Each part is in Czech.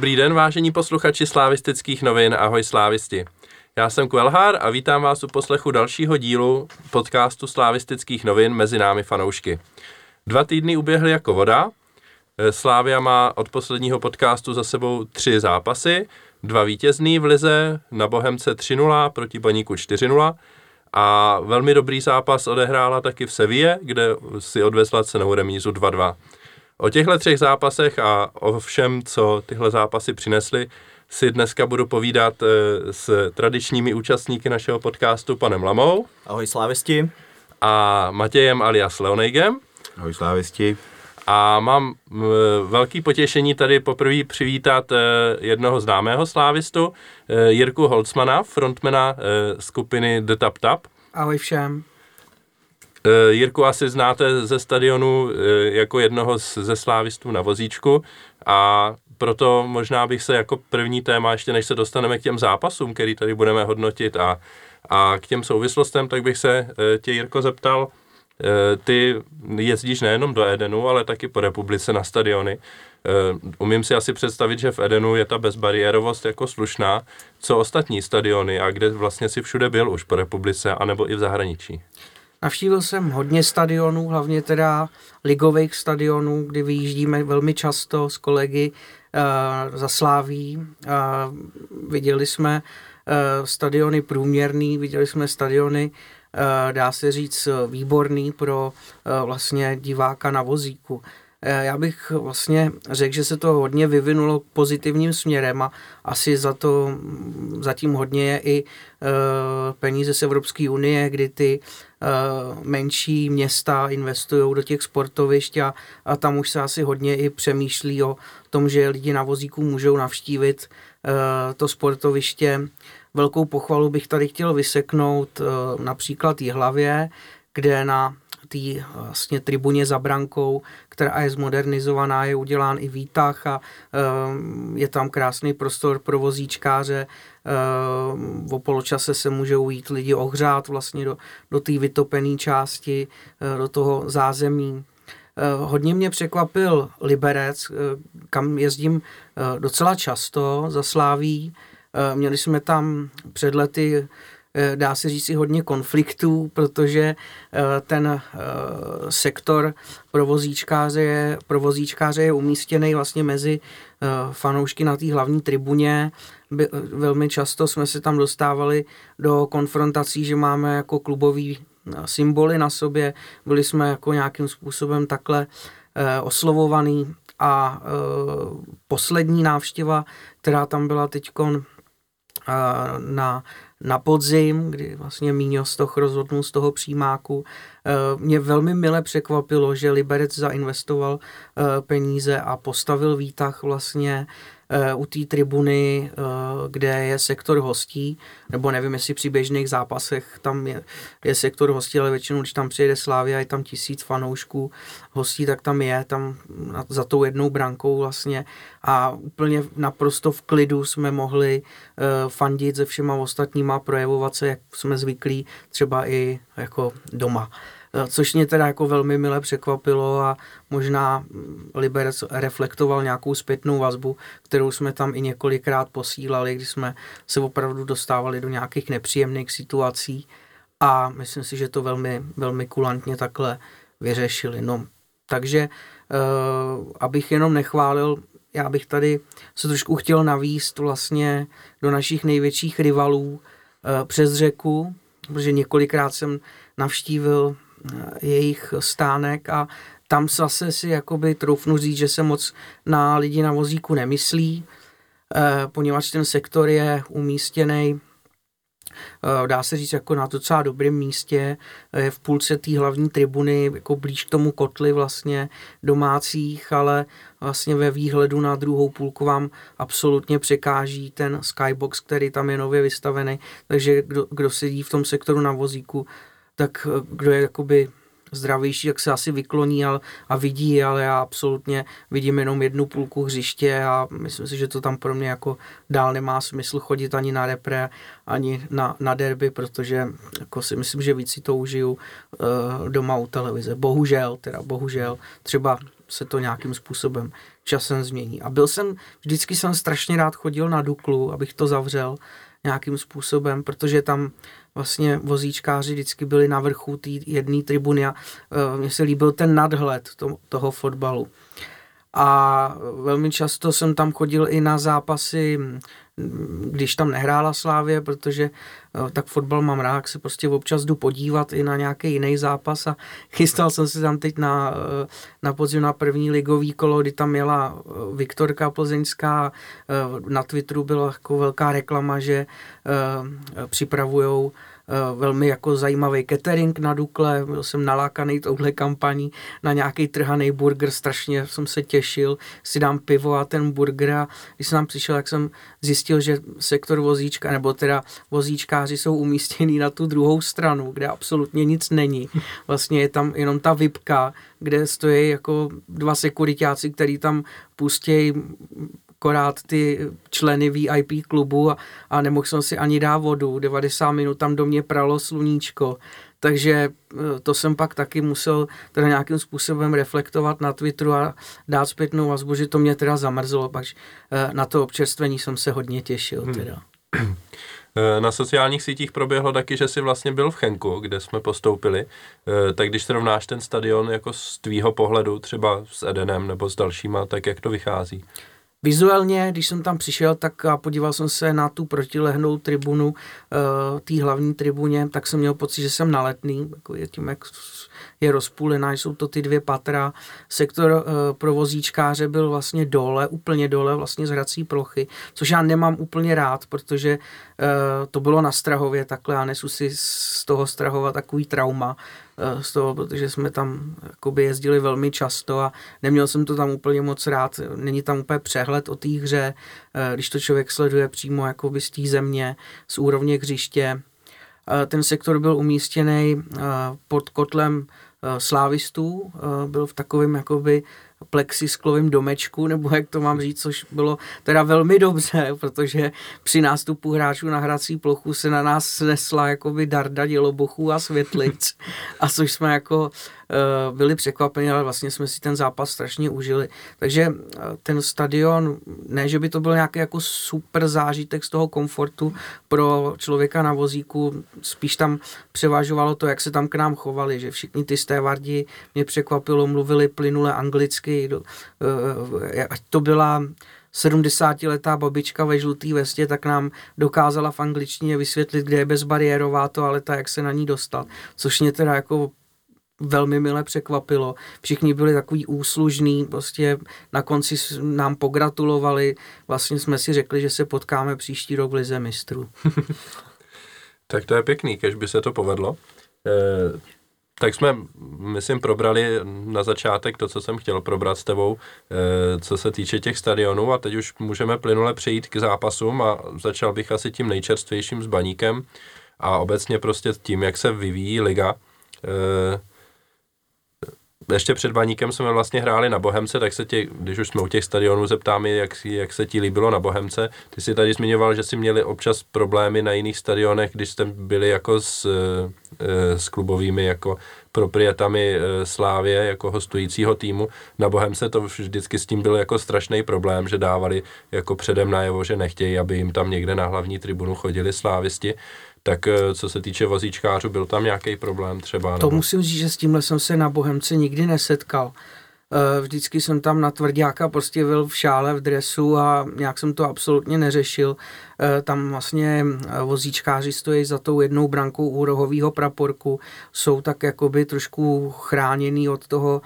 Dobrý den, vážení posluchači slávistických novin, ahoj slávisti. Já jsem Kvelhár a vítám vás u poslechu dalšího dílu podcastu slávistických novin mezi námi fanoušky. Dva týdny uběhly jako voda. Slávia má od posledního podcastu za sebou tři zápasy, dva vítězný v lize, na Bohemce 3-0, proti Baníku 4-0 a velmi dobrý zápas odehrála taky v Seville, kde si odvezla cenou remízu 2-2. O těchto třech zápasech a o všem, co tyhle zápasy přinesly, si dneska budu povídat eh, s tradičními účastníky našeho podcastu, panem Lamou. Ahoj slávisti. A Matějem alias Leonejgem. Ahoj slávisti. A mám velký potěšení tady poprvé přivítat eh, jednoho známého slávistu, eh, Jirku Holcmana, frontmana skupiny The Tap Tap. Ahoj všem. Eh, Jirku asi znáte ze stadionu eh, jako jednoho ze slávistů na vozíčku a proto možná bych se jako první téma, ještě než se dostaneme k těm zápasům, který tady budeme hodnotit a, a k těm souvislostem, tak bych se eh, tě, Jirko, zeptal, ty jezdíš nejenom do Edenu, ale taky po republice na stadiony. Umím si asi představit, že v Edenu je ta bezbariérovost jako slušná. Co ostatní stadiony a kde vlastně si všude byl už po republice, anebo i v zahraničí? Navštívil jsem hodně stadionů, hlavně teda ligových stadionů, kdy vyjíždíme velmi často s kolegy uh, za Sláví. Uh, viděli jsme uh, stadiony průměrný, viděli jsme stadiony, uh, dá se říct, výborný pro uh, vlastně diváka na vozíku. Já bych vlastně řekl, že se to hodně vyvinulo pozitivním směrem a asi za to zatím hodně je i peníze z Evropské unie, kdy ty menší města investují do těch sportovišť a, a tam už se asi hodně i přemýšlí o tom, že lidi na vozíku můžou navštívit uh, to sportoviště. Velkou pochvalu bych tady chtěl vyseknout uh, například Jihlavě, kde na té vlastně tribuně za brankou, která je zmodernizovaná, je udělán i výtah a je tam krásný prostor pro vozíčkáře, v poločase se můžou jít lidi ohřát vlastně do, do té vytopené části, eh, do toho zázemí. Eh, hodně mě překvapil Liberec, eh, kam jezdím docela často za Sláví. Měli jsme tam před lety dá se říct i hodně konfliktů, protože ten sektor pro vozíčkáře je, pro vozíčkáře je umístěný vlastně mezi fanoušky na té hlavní tribuně by, velmi často jsme se tam dostávali do konfrontací, že máme jako klubový eh, symboly na sobě, byli jsme jako nějakým způsobem takhle eh, oslovovaný a eh, poslední návštěva, která tam byla teď eh, na, na podzim, kdy vlastně Míňo Stoch rozhodnul z toho přímáku. Mě velmi mile překvapilo, že Liberec zainvestoval peníze a postavil výtah vlastně u té tribuny, eh, kde je sektor hostí, nebo nevím, jestli při běžných zápasech tam je, je sektor hostí, ale většinou, když tam přijede Slávia, je tam tisíc fanoušků hostí, tak tam je, tam za tou jednou brankou vlastně a úplně naprosto v klidu jsme mohli uh, fandit se všema ostatníma, projevovat se, jak jsme zvyklí, třeba i jako doma. Eh, což mě teda jako velmi mile překvapilo a možná Liberec reflektoval nějakou zpětnou vazbu, kterou jsme tam i několikrát posílali, když jsme se opravdu dostávali do nějakých nepříjemných situací a myslím si, že to velmi, velmi kulantně takhle vyřešili. No, takže uh, abych jenom nechválil, já bych tady se trošku chtěl navíst vlastně do našich největších rivalů uh, přes řeku, protože několikrát jsem navštívil jejich stánek a tam zase si jakoby troufnu říct, že se moc na lidi na vozíku nemyslí, eh, poněvadž ten sektor je umístěný eh, dá se říct jako na docela dobrém místě, je v půlce té hlavní tribuny, jako blíž k tomu kotli vlastně domácích, ale vlastně ve výhledu na druhou půlku vám absolutně překáží ten skybox, který tam je nově vystavený, takže kdo, kdo sedí v tom sektoru na vozíku, tak eh, kdo je jakoby zdravější, tak se asi vykloní a, a vidí, ale já absolutně vidím jenom jednu půlku hřiště a myslím si, že to tam pro mě jako dál nemá smysl chodit ani na repre, ani na, na derby, protože jako si myslím, že víc si to užiju uh, doma u televize. Bohužel, teda bohužel, třeba se to nějakým způsobem časem změní. A byl jsem, vždycky jsem strašně rád chodil na Duklu, abych to zavřel nějakým způsobem, protože tam vlastně vozíčkáři vždycky byli na vrchu té jedné tribuny a uh, mně se líbil ten nadhled to, toho fotbalu. A velmi často jsem tam chodil i na zápasy když tam nehrála Slávě, protože eh, tak fotbal mám rád, se prostě občas jdu podívat i na nějaký jiný zápas a chystal jsem se tam teď na, eh, na podzim na první ligový kolo, kdy tam měla eh, Viktorka Plzeňská, na Twitteru byla jako velká reklama, že připravujou velmi jako zajímavý catering na Dukle, byl jsem nalákaný touhle kampaní na nějaký trhaný burger, strašně jsem se těšil, si dám pivo a ten burger a když jsem tam přišel, tak jsem zjistil, že sektor vozíčka, nebo teda vozíčkáři jsou umístěný na tu druhou stranu, kde absolutně nic není. Vlastně je tam jenom ta VIPka, kde stojí jako dva sekuritáci, který tam pustějí akorát ty členy VIP klubu a, a nemohl jsem si ani dát vodu. 90 minut tam do mě pralo sluníčko. Takže eh, to jsem pak taky musel teda nějakým způsobem reflektovat na Twitteru a dát zpětnou vazbu, že to mě teda zamrzlo, pak eh, na to občerstvení jsem se hodně těšil hmm. teda. Eh, na sociálních sítích proběhlo taky, že jsi vlastně byl v Chenku, kde jsme postoupili. Tak když srovnáš ten stadion jako z tvýho pohledu, třeba s Edenem nebo s dalšíma, tak jak to vychází? Vizuálně, když jsem tam přišel, tak a podíval jsem se na tu protilehnou tribunu, uh, té hlavní tribuně, tak jsem měl pocit, že jsem naletný, jako je tím, jak je rozpůlená, jsou to ty dvě patra. Sektor uh, pro vozíčkáře byl vlastně dole, úplně dole, vlastně z hrací plochy, což já nemám úplně rád, protože uh, to bylo na Strahově takhle a nesu si z toho Strahova takový trauma, Eh, z toho, protože jsme tam jakoby jezdili velmi často a neměl jsem to tam úplně moc rád. Není tam úplně přehled o té hře, eh, když to člověk sleduje přímo jakoby z té země, z úrovně hřiště. Eh, ten sektor byl umístěný pod kotlem slávistů, byl v takovém jakoby plexisklovém domečku, nebo jak to mám říct, což bylo teda velmi dobře, protože při nástupu hráčů na hrací plochu se na nás snesla jakoby darda dělobochů a světlic, a což jsme jako uh, byli překvapeni, ale vlastně jsme si ten zápas strašně užili. Takže uh, ten stadion, ne, že by to byl nějaký jako super zážitek z toho komfortu pro člověka na vozíku, spíš tam převažovalo to, jak se tam k nám chovali, že všichni ty stévardi mě překvapilo, mluvili plynule anglicky, eh, ať to byla 70-letá babička ve žlutý vestě, tak nám dokázala v angličtině vysvětlit, kde je bezbariérová toaleta, jak se na ní dostat. Což mě teda jako velmi mile překvapilo. Všichni byli takový úslužný, prostě na konci nám pogratulovali, vlastně jsme si řekli, že se potkáme příští rok v Lize mistrů. tak to je pěkný, kež by se to povedlo. E- tak jsme, myslím, probrali na začátek to, co jsem chtěl probrat s tebou, eh, co se týče těch stadionů a teď už můžeme plynule přejít k zápasům a začal bych asi tím nejčerstvějším s baníkem a obecně prostě tím, jak se vyvíjí liga. Eh, ještě před Baníkem jsme vlastně hráli na Bohemce, tak se tě, když už jsme u těch stadionů, zeptáme, jak, jak se ti líbilo na Bohemce. Ty si tady zmiňoval, že si měli občas problémy na jiných stadionech, když jste byli jako s, eh, s klubovými jako proprietami eh, Slávě jako hostujícího týmu. Na Bohemce to vždycky s tím byl jako strašný problém, že dávali jako předem najevo, že nechtějí, aby jim tam někde na hlavní tribunu chodili slávisti. Tak eh, co se týče vozíčkářů, byl tam nějaký problém třeba? To nebo? musím říct, že s tímhle jsem se na Bohemce nikdy nesetkal. Eh, vždycky jsem tam na tvrdáka prostě byl v šále, v dresu a nějak jsem to absolutně neřešil. Eh, tam vlastně vozíčkáři stojí za tou jednou brankou u rohového praporku, jsou tak jakoby trošku chráněný od toho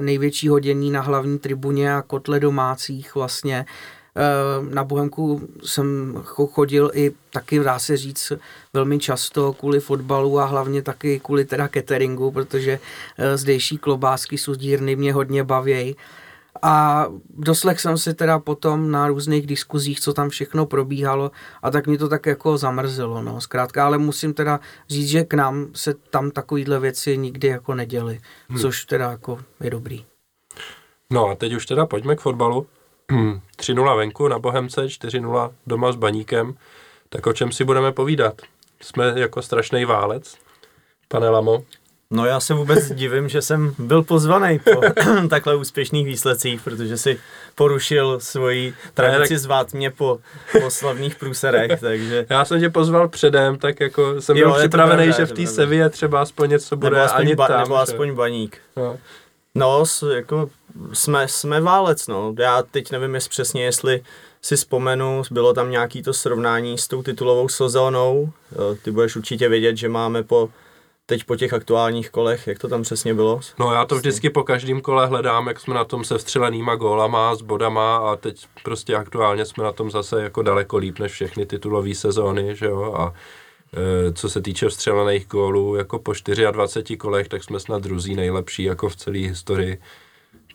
největšího dění na hlavní tribuně a kotle domácích vlastně. Eh, na Bohemku jsem chodil i taky, dá se říct, velmi často kvůli fotbalu a hlavně taky kvůli teda cateringu, protože eh, zdejší klobásky sudírny mě hodně bavějí. A doslech jsem si teda potom na různých diskuzích, co tam všechno probíhalo a tak mě to tak jako zamrzelo, no, zkrátka, ale musím teda říct, že k nám se tam takovýhle věci nikdy jako neděly, hmm. což teda jako je dobrý. No a teď už teda pojďme k fotbalu. 3-0 venku na Bohemce, 4-0 doma s Baníkem. Tak o čem si budeme povídat? Jsme jako strašný válec, pane Lamo. No já se vůbec divím, že jsem byl pozvaný po takhle úspěšných výsledcích, protože si porušil svoji tradici tak... zvát mě po, po slavných průserech, takže... Já jsem tě pozval předem, tak jako jsem jo, byl připravený, pravda, že v té Sevě třeba aspoň něco bude nebo aspoň ani ba, tam. Nebo aspoň baník. No. No, jako jsme, jsme válec, no. Já teď nevím jestli přesně, jestli si vzpomenu, bylo tam nějaký to srovnání s tou titulovou sezónou. Ty budeš určitě vědět, že máme po teď po těch aktuálních kolech, jak to tam přesně bylo? No já to vždycky po každém kole hledám, jak jsme na tom se vstřelenýma gólama, s bodama a teď prostě aktuálně jsme na tom zase jako daleko líp než všechny titulové sezóny, že jo, a e, co se týče vstřelených gólů, jako po 24 kolech, tak jsme snad druzí nejlepší jako v celé historii.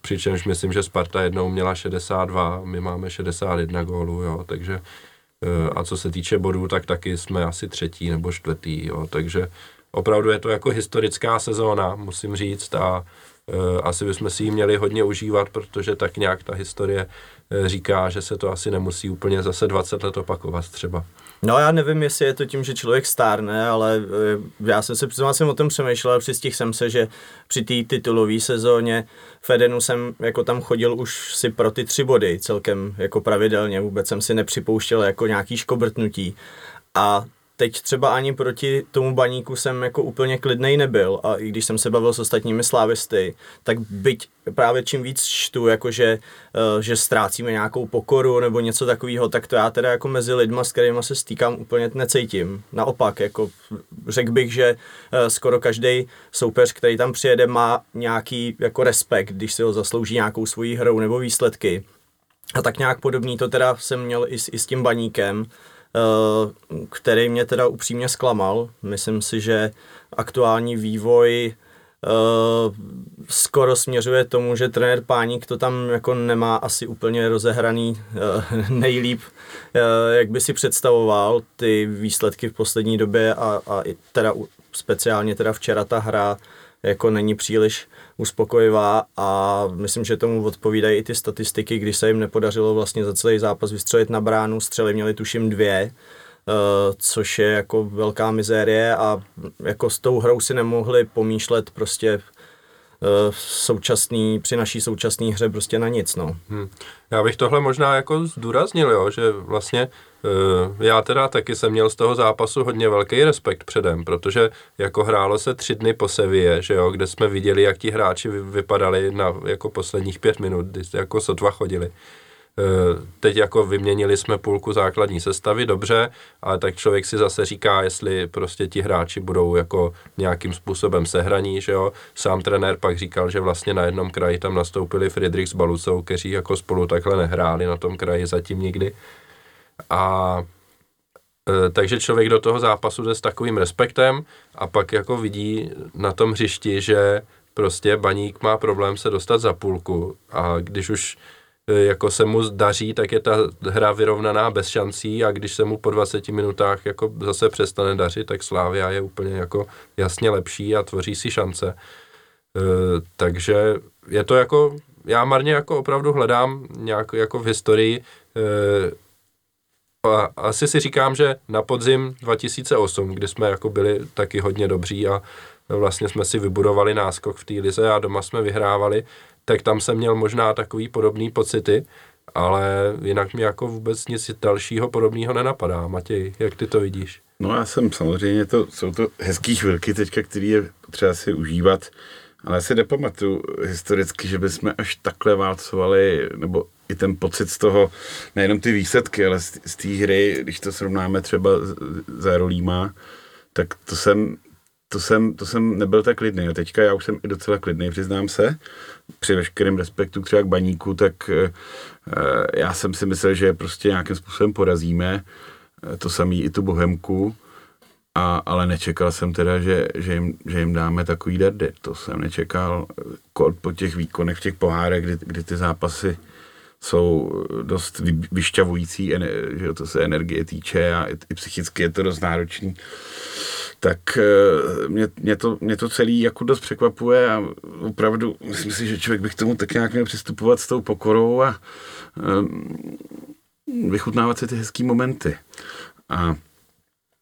Přičemž myslím, že Sparta jednou měla 62, my máme 61 gólů, jo, takže e, a co se týče bodů, tak taky jsme asi třetí nebo čtvrtý, jo, takže opravdu je to jako historická sezóna, musím říct, a e, asi bychom si ji měli hodně užívat, protože tak nějak ta historie říká, že se to asi nemusí úplně zase 20 let opakovat třeba. No já nevím, jestli je to tím, že člověk stárne, ale e, já jsem se přiznal, jsem o tom přemýšlel, přistihl jsem se, že při té titulové sezóně Fedenu jsem jako tam chodil už si pro ty tři body celkem jako pravidelně, vůbec jsem si nepřipouštěl jako nějaký škobrtnutí. A teď třeba ani proti tomu baníku jsem jako úplně klidnej nebyl a i když jsem se bavil s ostatními slávisty, tak byť právě čím víc čtu, jakože, uh, že ztrácíme nějakou pokoru nebo něco takového, tak to já teda jako mezi lidma, s kterými se stýkám, úplně necítím. Naopak, jako řekl bych, že uh, skoro každý soupeř, který tam přijede, má nějaký jako respekt, když si ho zaslouží nějakou svojí hrou nebo výsledky. A tak nějak podobný to teda jsem měl i s, i s tím baníkem. Eh, který mě teda upřímně zklamal. Myslím si, že aktuální vývoj Uh, skoro směřuje tomu, že trenér Páník to tam jako nemá asi úplně rozehraný uh, nejlíp, uh, jak by si představoval ty výsledky v poslední době a, a i teda speciálně teda včera ta hra jako není příliš uspokojivá a myslím, že tomu odpovídají i ty statistiky, když se jim nepodařilo vlastně za celý zápas vystřelit na bránu, střely měli tuším dvě, Uh, což je jako velká mizérie a jako s tou hrou si nemohli pomýšlet prostě současný, při naší současné hře prostě na nic, no. Hmm. Já bych tohle možná jako zdůraznil, jo, že vlastně Eh, já teda taky jsem měl z toho zápasu hodně velký respekt předem, protože jako hrálo se tři dny po Sevě, že jo, kde jsme viděli, jak ti hráči vypadali na jako posledních pět minut, kdy jako sotva chodili. Eh, teď jako vyměnili jsme půlku základní sestavy, dobře, ale tak člověk si zase říká, jestli prostě ti hráči budou jako nějakým způsobem sehraní, že jo. Sám trenér pak říkal, že vlastně na jednom kraji tam nastoupili Friedrich s Balucou, kteří jako spolu takhle nehráli na tom kraji zatím nikdy. A e, takže člověk do toho zápasu jde s takovým respektem a pak jako vidí na tom hřišti, že prostě baník má problém se dostat za půlku a když už jako se mu daří, tak je ta hra vyrovnaná bez šancí a když se mu po 20 minutách jako zase přestane dařit, tak Slávia je úplně jako jasně lepší a tvoří si šance. E, takže je to jako, já marně jako opravdu hledám nějak jako v historii e, a asi si říkám, že na podzim 2008, kdy jsme jako byli taky hodně dobří a vlastně jsme si vybudovali náskok v té lize a doma jsme vyhrávali, tak tam jsem měl možná takový podobný pocity, ale jinak mi jako vůbec nic dalšího podobného nenapadá. Matěj, jak ty to vidíš? No já jsem samozřejmě, to, jsou to hezký chvilky teďka, který je třeba si užívat, ale já si nepamatuju historicky, že bychom až takhle válcovali, nebo i ten pocit z toho, nejenom ty výsledky, ale z, z té hry, když to srovnáme třeba za rolíma, tak to jsem, to jsem, to jsem nebyl tak klidný. A teďka já už jsem i docela klidný, přiznám se. Při veškerém respektu třeba k baníku, tak e, já jsem si myslel, že prostě nějakým způsobem porazíme. E, to samý i tu Bohemku. a, ale nečekal jsem teda, že, že, jim, že jim dáme takový dardy. To jsem nečekal po těch výkonech v těch pohárech, kdy, kdy ty zápasy jsou dost vy, vyšťavující, že to se energie týče a i, psychicky je to dost náročný. Tak eh, mě, mě, to, mě to celý jako dost překvapuje a opravdu myslím si, že člověk by k tomu tak nějak měl přistupovat s tou pokorou a um, vychutnávat si ty hezký momenty. A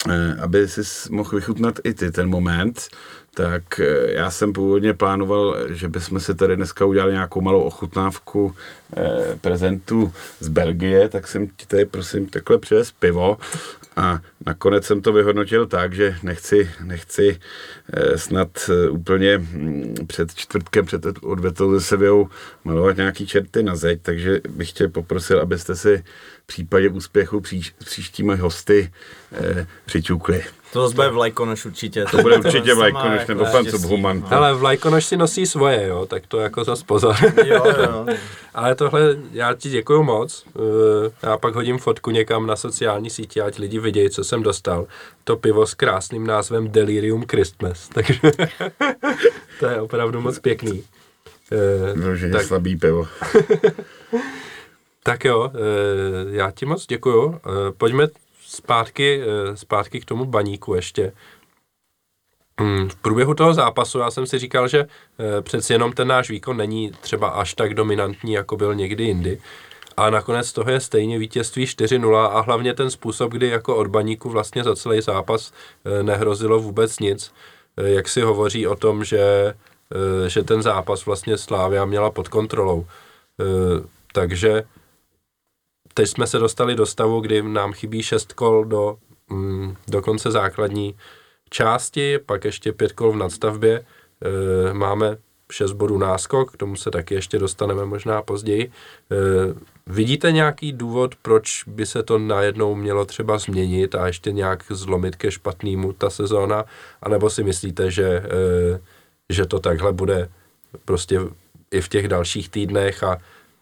Eh, aby si mohl vychutnat i ty ten moment, tak eh, já jsem původně plánoval, že bychom si tady dneska udělali nějakou malou ochutnávku eh, prezentu z Belgie, tak jsem ti tady prosím takhle přivez pivo a nakonec jsem to vyhodnotil tak, že nechci, nechci snad úplně hm, před čtvrtkem, před odvetou ze Sevillou malovat nějaký čerty na zeď, takže bych tě poprosil, abyste si případě úspěchu příš, příštími hosty eh, přiťukli. To zase bude v Lajkonoš určitě. To bude určitě v Lajkonoš nebo pan Subhuman. Ale v Lajkonoš si nosí svoje, jo, tak to jako zase pozor. jo, jo. Ale tohle, já ti děkuju moc. Eh, já pak hodím fotku někam na sociální sítě, ať lidi vidějí, co jsem dostal. To pivo s krásným názvem Delirium Christmas. Takže to je opravdu moc pěkný. No, že tak... slabý pivo. Tak jo, eh, já ti moc děkuju. Eh, pojďme zpátky, eh, zpátky k tomu baníku ještě. Hmm, v průběhu toho zápasu já jsem si říkal, že přeci jenom ten náš výkon není třeba až tak dominantní, jako byl někdy jindy. A nakonec toho je stejně vítězství 4-0 a hlavně ten způsob, kdy jako od baníku vlastně za celý zápas nehrozilo vůbec nic. Jak si hovoří o tom, že, že ten zápas vlastně Slávia měla pod kontrolou. Takže teď jsme se dostali do stavu, kdy nám chybí šest kol do, mm, do konce základní části, pak ještě pět kol v nadstavbě, e, máme šest bodů náskok, k tomu se taky ještě dostaneme možná později. E, vidíte nějaký důvod, proč by se to najednou mělo třeba změnit a ještě nějak zlomit ke špatnému ta sezóna, anebo si myslíte, že, e, že to takhle bude prostě i v těch dalších týdnech a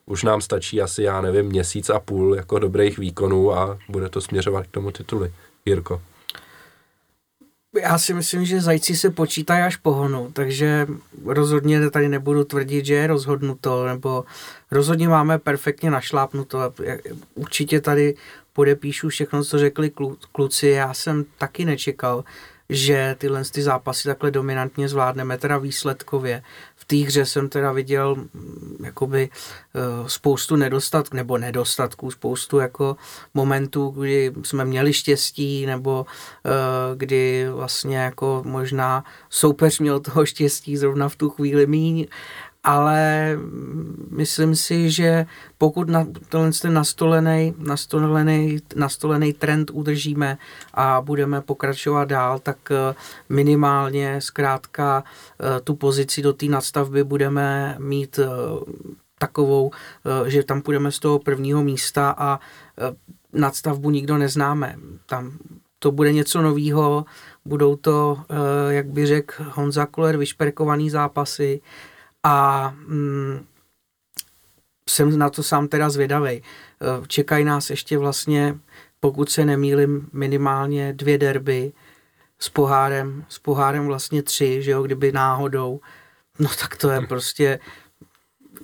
už nám stačí asi, já nevím, měsíc a půl jako dobrých výkonů a bude to směřovat k tomu tituli. Jirko. Já si myslím, že zajíci se počítají až pohonu, takže rozhodně tady nebudu tvrdit, že je rozhodnuto, nebo rozhodně máme perfektně našlápnuto. Určitě tady podepíšu všechno, co řekli kluci. Já jsem taky nečekal, že tyhle ty zápasy takhle dominantně zvládneme, teda výsledkově. Té hře jsem teda viděl mm, jakoby uh, spoustu nedostatků, nebo nedostatků, spoustu jako momentů, kdy jsme měli štěstí, nebo uh, kdy vlastně jako možná soupeř měl toho štěstí zrovna v tu chvíli míň, ale myslím si, že pokud na, tenhle ten nastolený, nastolený, nastolený trend udržíme a budeme pokračovat dál, tak eh, minimálně zkrátka eh, tu pozici do té nadstavby budeme mít eh, takovou, že tam půjdeme z toho prvního místa a nadstavbu nikdo neznáme. Tam to bude něco novýho, budou to, jak by řekl Honza Kuler, vyšperkovaný zápasy, a mm, jsem na to sám teda zvědavý. E, čekají nás ještě vlastně, pokud se nemýlim, minimálně dvě derby s pohárem, s pohárem vlastně tři, že jo, kdyby náhodou. No tak to je prostě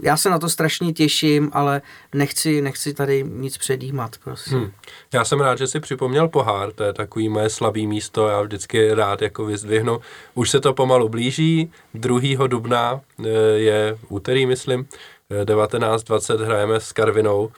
já se na to strašně těším, ale nechci, nechci tady nic předjímat. Prostě. Hmm. Já jsem rád, že si připomněl pohár, to je takový moje slabý místo, já vždycky rád jako vyzdvihnu. Už se to pomalu blíží, 2. dubna eh, je úterý, myslím, 19.20 eh, hrajeme s Karvinou,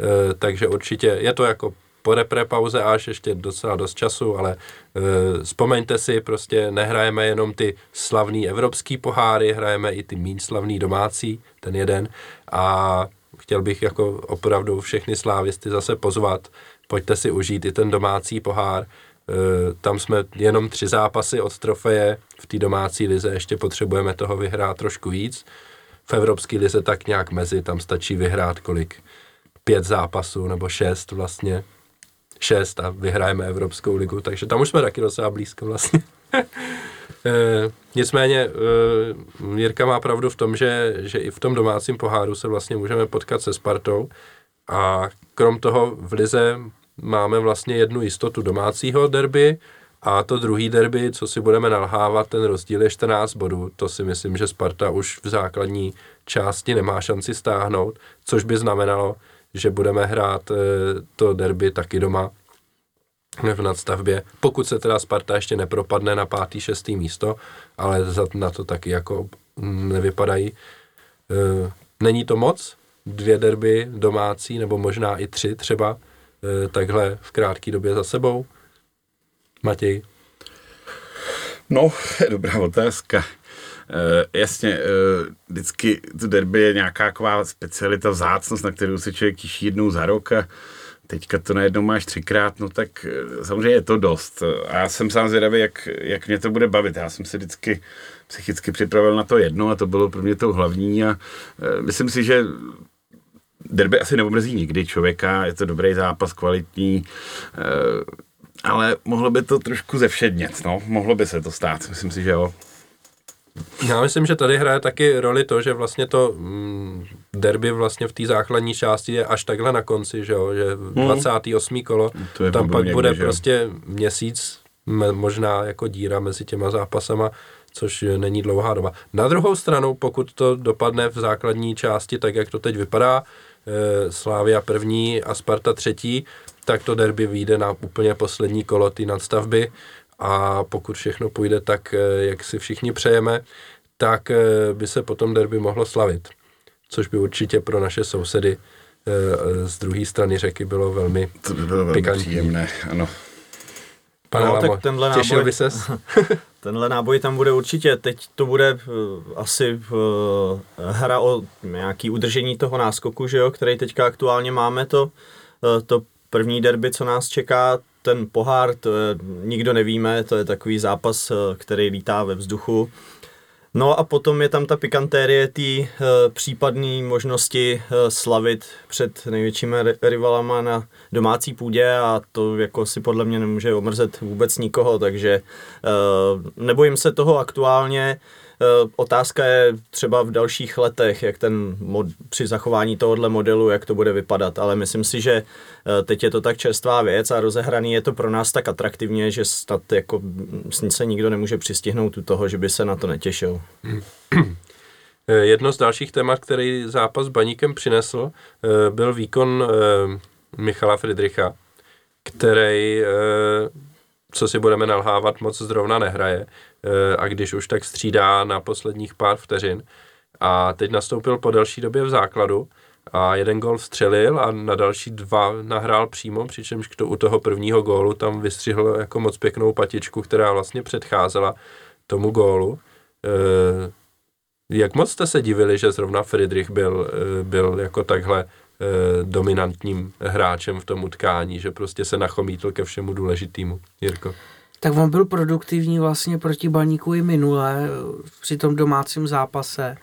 eh, takže určitě je to jako po repre pauze až ještě docela dost času, ale uh, vzpomeňte si, prostě nehrajeme jenom ty slavný evropský poháry, hrajeme i ty méně slavný domácí, ten jeden. A chtěl bych jako opravdu všechny slávisty zase pozvat, pojďte si užít i ten domácí pohár, uh, tam jsme jenom tři zápasy od trofeje, v té domácí lize ještě potřebujeme toho vyhrát trošku víc, v evropské lize tak nějak mezi, tam stačí vyhrát kolik, pět zápasů nebo šest vlastně, šest a vyhrajeme Evropskou ligu, takže tam už jsme taky docela blízko vlastně. E, nicméně e, Jirka má pravdu v tom, že, že i v tom domácím poháru se vlastně můžeme potkat se Spartou a krom toho v Lize máme vlastně jednu jistotu domácího derby A to druhý derby, co si budeme nalhávat, ten rozdíl je 14 bodů. To si myslím, že Sparta už v základní části nemá šanci stáhnout, což by znamenalo, že budeme hrát eh, to derby taky doma v nadstavbě, pokud se teda Sparta ještě nepropadne na pátý, šestý místo, ale na to taky jako nevypadají. Eh, není to moc, dvě derby domácí, nebo možná i tři třeba, eh, takhle v krátké době za sebou. Matěj? No, dobrá otázka. Uh, jasně, uh, vždycky to derby je nějaká taková specialita, vzácnost, na kterou se člověk těší jednou za rok a teďka to najednou máš třikrát, no tak samozřejmě je to dost. A já jsem sám zvědavý, jak, jak mě to bude bavit. Já jsem se vždycky psychicky připravil na to jedno a to bylo pro mě to hlavní a myslím si, že derby asi neomrzí nikdy člověka, je to dobrý zápas, kvalitní, ale mohlo by to trošku zevšednět, no, mohlo by se to stát, myslím si, že jo. Já myslím, že tady hraje taky roli to, že vlastně to mm, derby vlastně v té základní části je až takhle na konci, že jo, že hmm. 28. kolo, to je tam pak bude prostě měsíc, možná jako díra mezi těma zápasama, což není dlouhá doba. Na druhou stranu, pokud to dopadne v základní části tak, jak to teď vypadá, e, Slávia první a Sparta třetí, tak to derby vyjde na úplně poslední kolo ty nadstavby a pokud všechno půjde tak, eh, jak si všichni přejeme, tak eh, by se potom derby mohlo slavit. Což by určitě pro naše sousedy eh, z druhé strany řeky bylo velmi To by bylo velmi pikantní. příjemné, ano. Pane no, Lamo, tak tenhle těšil náboj, by ses? tenhle náboj tam bude určitě. Teď to bude uh, asi uh, hra o nějaký udržení toho náskoku, že jo, který teďka aktuálně máme to, uh, to první derby, co nás čeká, ten pohár, to je, nikdo nevíme, to je takový zápas, eh, který lítá ve vzduchu. No a potom je tam ta pikantérie té e, případné možnosti e, slavit před největšími rivalama na domácí půdě a to jako si podle mě nemůže omrzet vůbec nikoho, takže nebojím se toho aktuálně. Eh, otázka je třeba v dalších letech, jak ten mod, při zachování tohohle modelu, jak to bude vypadat, ale myslím si, že eh, teď je to tak čerstvá věc a rozehraný je to pro nás tak atraktivně, že snad jako se nikdo nemůže přistihnout u toho, že by se na to netěšil. Eh, jedno z dalších témat, který zápas s Baníkem přinesl, byl výkon Michala Friedricha, který, co si budeme nalhávat, moc zrovna nehraje. Eh, a když už tak střídá na posledních pár vteřin. A teď nastoupil po delší době v základu a jeden gol střelil a na další dva nahrál přímo, přičemž to, u toho prvního gólu tam vystřihl jako moc pěknou patičku, která vlastně předcházela tomu gólu. E, jak moc jste se divili, že zrovna Friedrich byl, eh, byl jako takhle dominantním hráčem v tom utkání, že prostě se nachomítl ke všemu důležitému, Jirko? Tak on byl produktivní vlastně proti Baníku i minule při tom domácím zápase.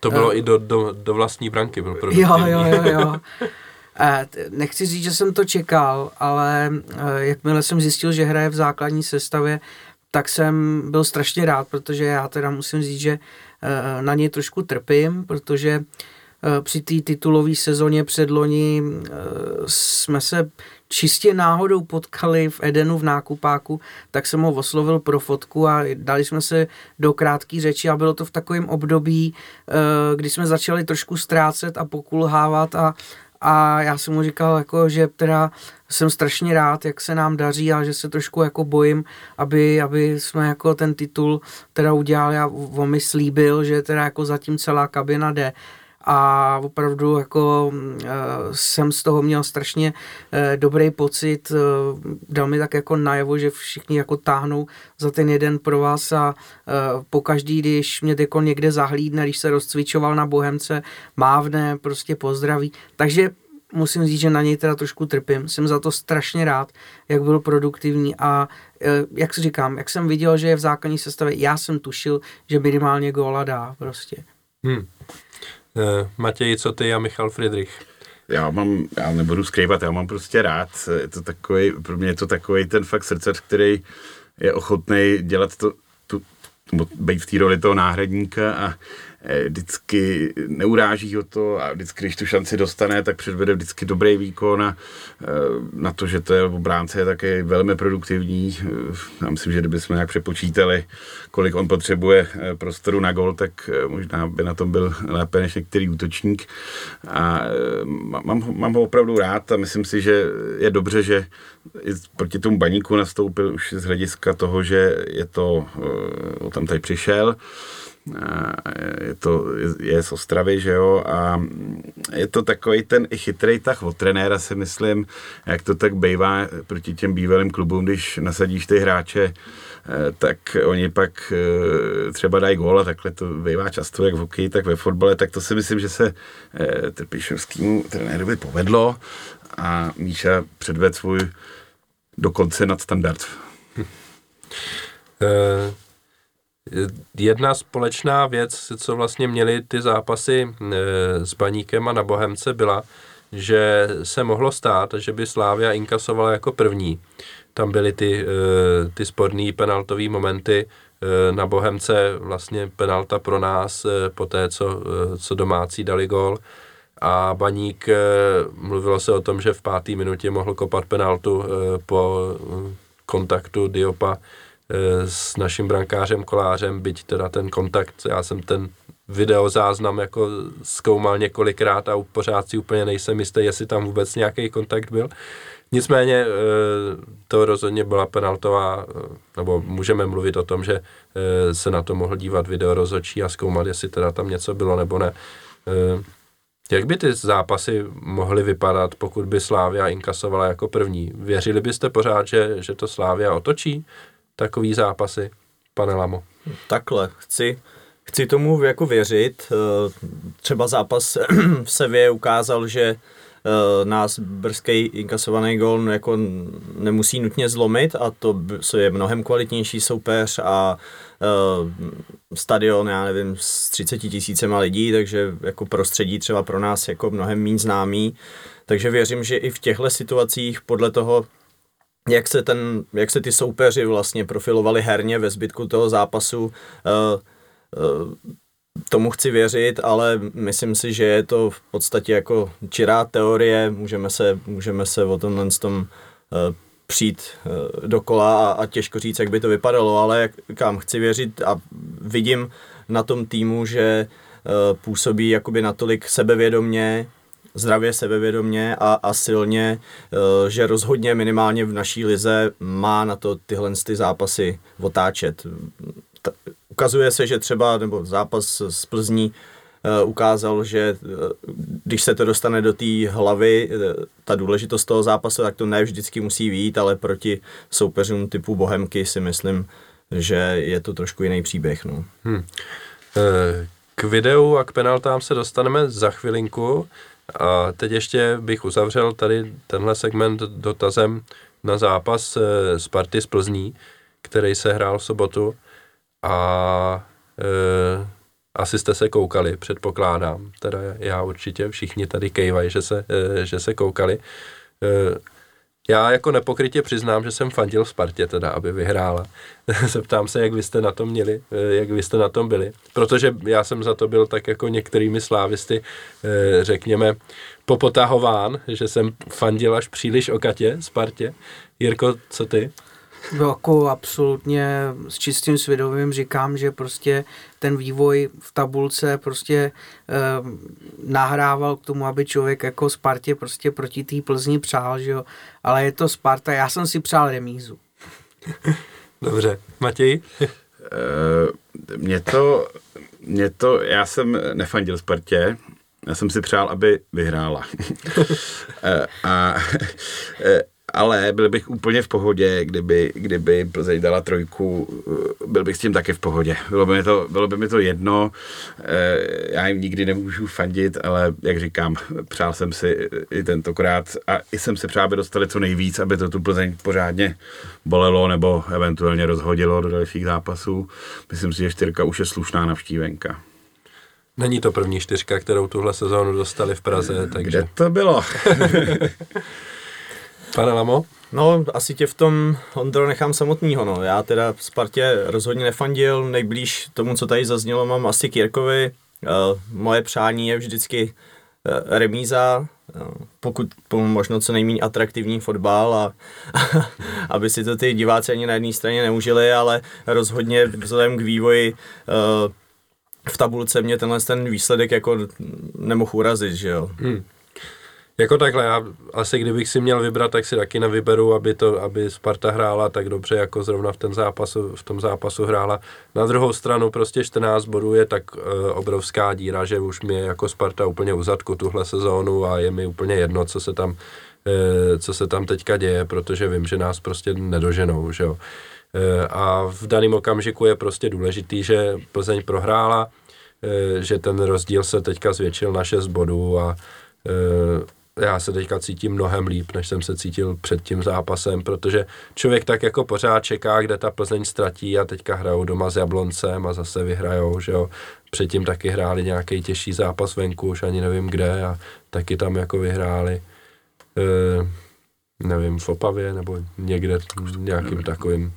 To bylo uh, i do, do, do vlastní branky byl produktivní. Jo, jo, jo, jo. Eh, nechci říct, že jsem to čekal, ale eh, jakmile jsem zjistil, že hraje v základní sestavě, tak jsem byl strašně rád, protože já teda musím říct, že na něj trošku trpím, protože při té titulové sezóně předloni jsme se čistě náhodou potkali v Edenu v nákupáku, tak jsem ho oslovil pro fotku a dali jsme se do krátké řeči a bylo to v takovém období, eh, kdy jsme začali trošku ztrácet a pokulhávat a, a já jsem mu říkal, jako, že teda jsem strašně rád, jak se nám daří a že se trošku jako bojím, aby, aby jsme jako ten titul teda udělali a on mi slíbil, že teda jako zatím celá kabina jde a opravdu jako uh, jsem z toho měl strašně uh, dobrý pocit, uh, dal mi tak jako najevo, že všichni jako táhnou za ten jeden pro vás a uh, pokaždý, když mě jako někde zahlídne, když se rozcvičoval na Bohemce, mávne, prostě pozdraví, takže musím říct, že na něj teda trošku trpím. Jsem za to strašně rád, jak byl produktivní a jak si říkám, jak jsem viděl, že je v základní sestavě, já jsem tušil, že minimálně góla dá prostě. Hmm. Uh, Matěj, co ty a Michal Friedrich? Já mám, já nebudu skrývat, já mám prostě rád, je to takový, pro mě je to takový ten fakt srdce, který je ochotný dělat to, tu, být v té roli toho náhradníka a eh, vždycky neuráží ho to a vždycky, když tu šanci dostane, tak předvede vždycky dobrý výkon a eh, na to, že to je obránce je také velmi produktivní. Já myslím, že kdybychom nějak přepočítali, kolik on potřebuje prostoru na gol, tak možná by na tom byl lépe než některý útočník. A mám, mám ho opravdu rád a myslím si, že je dobře, že proti tomu baníku nastoupil už z hlediska toho, že je to, tam tady přišel, je to, je z Ostravy, že jo, a je to takový ten i chytrý tah od trenéra, si myslím, jak to tak bývá proti těm bývalým klubům, když nasadíš ty hráče, eh, tak oni pak eh, třeba dají gól a takhle to bývá často, jak v hokeji, tak ve fotbale, tak to si myslím, že se eh, Trpišovskému trenérovi povedlo a Míša předved svůj dokonce nadstandard. Hm. Uh Jedna společná věc, co vlastně měli ty zápasy e, s Baníkem a na Bohemce, byla, že se mohlo stát, že by Slávia inkasovala jako první. Tam byly ty, e, ty sporné penaltové momenty, e, na Bohemce vlastně penalta pro nás po té, co, co domácí dali gól. A Baník, mluvilo se o tom, že v páté minutě mohl kopat penaltu po kontaktu Diopa s naším brankářem Kolářem, byť teda ten kontakt, já jsem ten videozáznam jako zkoumal několikrát a pořád si úplně nejsem jistý, jestli tam vůbec nějaký kontakt byl. Nicméně eh, to rozhodně byla penaltová, eh, nebo můžeme mluvit o tom, že se na to mohl dívat video rozhodčí a zkoumat, jestli teda tam něco bylo nebo ne. Jak by ty zápasy mohly vypadat, pokud by Slávia inkasovala jako první? Věřili byste pořád, že, že to Slávia otočí? Takový zápasy, pane Lamo? Takhle, chci, chci tomu jako věřit. Eh, třeba zápas v Sevě ukázal, že eh, nás brzký inkasovaný gol jako nemusí nutně zlomit a to je mnohem kvalitnější soupeř a uh, stadion, já nevím, s 30 tisícema lidí, takže jako prostředí třeba pro nás jako mnohem méně známý. Takže věřím, že i v těchto situacích podle toho, jak se, ten, jak se ty soupeři vlastně profilovali herně ve zbytku toho zápasu. Uh, uh, tomu chci věřit, ale myslím si, že je to v podstatě jako čirá teorie, můžeme se, můžeme se o tomhle tom uh, přijít dokola a, a těžko říct, jak by to vypadalo, ale jak kam chci věřit a vidím na tom týmu, že působí jakoby natolik sebevědomně, zdravě, sebevědomně a, a silně, eh, že rozhodně minimálně v naší lize má na to tyhle ty zápasy otáčet. Ukazuje se, že třeba, nebo zápas z Plzní uh, ukázal, že uh, když se to dostane do té hlavy, ta důležitost toho zápasu, tak to ne vždycky musí výjít, ale proti soupeřům typu Bohemky si myslím, že je to trošku jiný příběh. No. Hmm. K videu a k penaltám se dostaneme za chvilinku. A teď ještě bych uzavřel tady tenhle segment dotazem na zápas eh, Sparty z Plzní, který se hrál v sobotu a e, asi jste se koukali, předpokládám, teda já určitě, všichni tady kejvají, že se, e, že se koukali. E, já jako nepokrytě přiznám, že jsem fandil Spartě teda, aby vyhrála. Zeptám se, jak vy jste na tom měli, eh, jak vy jste na tom byli. Protože já jsem za to byl tak jako některými slávisty, eh, řekněme, popotahován, že jsem fandil až příliš okatě Spartě. Jirko, co ty? Jako absolutně s čistým svědomím říkám, že prostě ten vývoj v tabulce prostě eh, nahrával k tomu, aby člověk jako Spartě prostě proti té Plzni přál, že jo. Ale je to Sparta, já jsem si přál remízu. Dobře. Matěj? Uh, mě to, mě to, já jsem nefandil Spartě, já jsem si přál, aby vyhrála. uh, a uh, ale byl bych úplně v pohodě, kdyby, kdyby Plzeň dala trojku, eh, byl bych s tím taky v pohodě. Bylo by mi to, bylo by mi to jedno, eh, já jim nikdy nemůžu fandit, ale jak říkám, přál jsem si i tentokrát a i jsem se přál, aby dostali co nejvíc, aby to tu Plzeň pořádně bolelo nebo eventuálně rozhodilo do dalších zápasů. Myslím si, že čtyřka už je slušná navštívenka. Není to první čtyřka, kterou tuhle sezónu dostali v Praze, takže... Kde to bylo? Pane Lamo? No, asi tě v tom, Ondro, nechám samotného. No. Já teda v Spartě rozhodně nefandil, nejblíž tomu, co tady zaznělo, mám asi Kirkovi. moje přání je vždycky remíza, pokud možno co nejméně atraktivní fotbal a aby si to ty diváci ani na jedné straně neužili, ale rozhodně vzhledem k vývoji v tabulce mě tenhle ten výsledek jako nemohl urazit, že jo. Hmm. Jako takhle, já asi kdybych si měl vybrat, tak si taky nevyberu, aby, to, aby Sparta hrála tak dobře, jako zrovna v, ten zápasu, v tom zápasu hrála. Na druhou stranu prostě 14 bodů je tak uh, obrovská díra, že už mě jako Sparta úplně uzadku tuhle sezónu a je mi úplně jedno, co se tam, uh, co se tam teďka děje, protože vím, že nás prostě nedoženou, že jo. Uh, a v daném okamžiku je prostě důležitý, že Plzeň prohrála, že ten rozdíl se teďka zvětšil na 6 bodů a já se teďka cítím mnohem líp, než jsem se cítil před tím zápasem, protože člověk tak jako pořád čeká, kde ta Plzeň ztratí a teďka hrajou doma s Jabloncem a zase vyhrajou, že jo. Předtím taky hráli nějaký těžší zápas venku, už ani nevím kde a taky tam jako vyhráli. E, nevím, v Opavě nebo někde nějakým takovým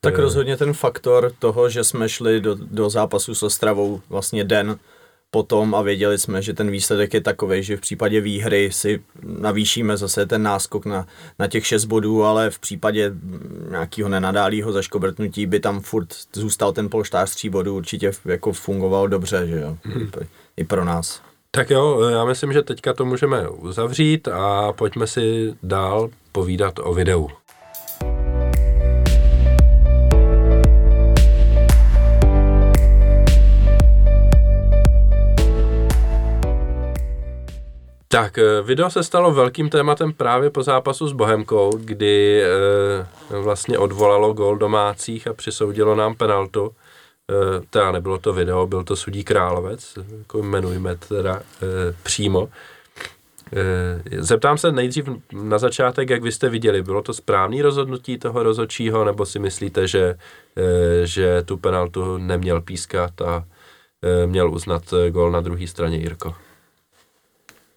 tak rozhodně ten faktor toho, že jsme šli do, do zápasu s Ostravou vlastně den potom a věděli jsme, že ten výsledek je takový, že v případě výhry si navýšíme zase ten náskok na, na těch 6 bodů, ale v případě nějakého nenadálého zaškobrtnutí by tam furt zůstal ten polštář 3 bodů, určitě jako fungoval dobře, že jo, hmm. i pro nás. Tak jo, já myslím, že teďka to můžeme uzavřít a pojďme si dál povídat o videu. Tak, eh, video se stalo velkým tématem právě po zápasu s Bohemkou, kdy e, vlastně odvolalo gol domácích a přisoudilo nám penaltu. E, teda nebylo to video, byl to sudí Královec, jako jmenujme teda e, přímo. E, zeptám se nejdřív na začátek, jak vy jste viděli, bylo to správné rozhodnutí toho rozhodčího, nebo si myslíte, že, e, že tu penaltu neměl pískat a e, měl uznat gol na druhé straně Jirko?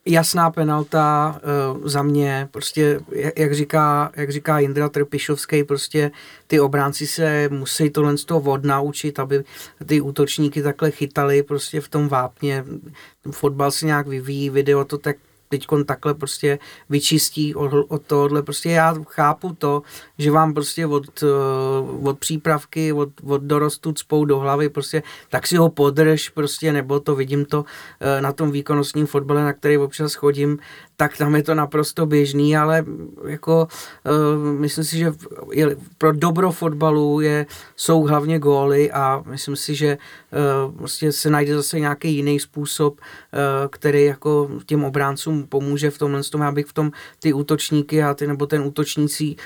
Jasná penalta uh, za mě, prostě jak říká, jak říká Jindra Trpišovský, prostě ty obránci se musí tohle z toho odnaučit, aby ty útočníky takhle chytali prostě v tom vápně. Fotbal se nějak vyvíjí, video to tak teď takhle prostě vyčistí od, od tohohle. Prostě já chápu to, že vám prostě od, eh, od přípravky, od, od dorostu cpou do hlavy, prostě tak si ho podrž, prostě, nebo to vidím to eh, na tom výkonnostním fotbale, na který občas chodím, tak tam je to naprosto běžný, ale jako uh, myslím si, že pro dobro fotbalu je, jsou hlavně góly a myslím si, že prostě se najde zase nějaký jiný způsob, který jako těm obráncům pomůže v tomhle tom, abych v tom ty útočníky a ty, nebo ten útočnící,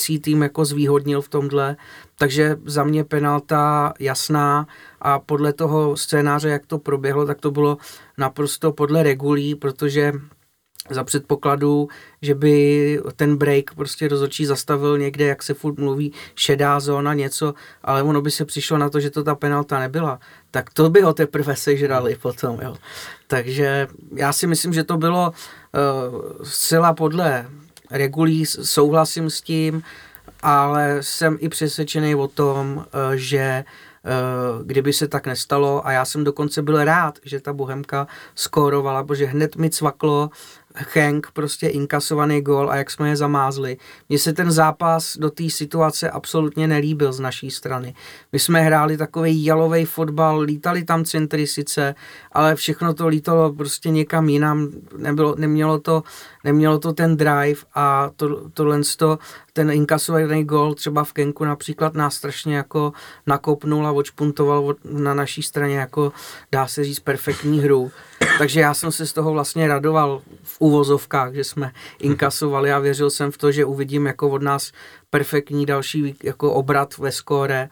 útočící tým jako zvýhodnil v tomhle. Takže za mě penalta jasná a podle toho scénáře, jak to proběhlo, tak to bylo naprosto podle regulí, protože za předpokladu, že by ten break prostě rozhodčí zastavil někde, jak se furt mluví, šedá zóna, něco, ale ono by se přišlo na to, že to ta penalta nebyla, tak to by ho teprve sežrali potom, jo. Takže já si myslím, že to bylo uh, zcela podle regulí, souhlasím s tím, ale jsem i přesvědčený o tom, uh, že uh, kdyby se tak nestalo a já jsem dokonce byl rád, že ta Bohemka skórovala, protože hned mi cvaklo, Hank, prostě inkasovaný gol a jak jsme je zamázli. Mně se ten zápas do té situace absolutně nelíbil z naší strany. My jsme hráli takový jalový fotbal, lítali tam centry sice, ale všechno to lítalo prostě někam jinam, nebylo, nemělo, to, nemělo to ten drive a to, tohle to, ten inkasovaný gol třeba v Kenku například nás strašně jako nakopnul a odšpuntoval na naší straně jako dá se říct perfektní hru. Takže já jsem se z toho vlastně radoval v úvozovkách, že jsme inkasovali a věřil jsem v to, že uvidím jako od nás perfektní další jako obrat ve skóre.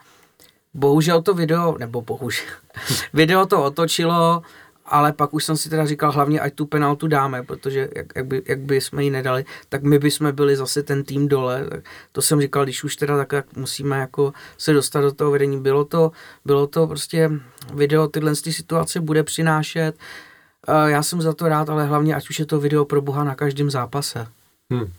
Bohužel to video, nebo bohužel, video to otočilo, ale pak už jsem si teda říkal hlavně, ať tu penaltu dáme, protože jak, jak, by, jak by jsme ji nedali, tak my bychom byli zase ten tým dole. To jsem říkal, když už teda tak, jak musíme jako se dostat do toho vedení. Bylo to, bylo to prostě video tyhle situace bude přinášet já jsem za to rád, ale hlavně ať už je to video pro Boha na každém zápase. Hmm.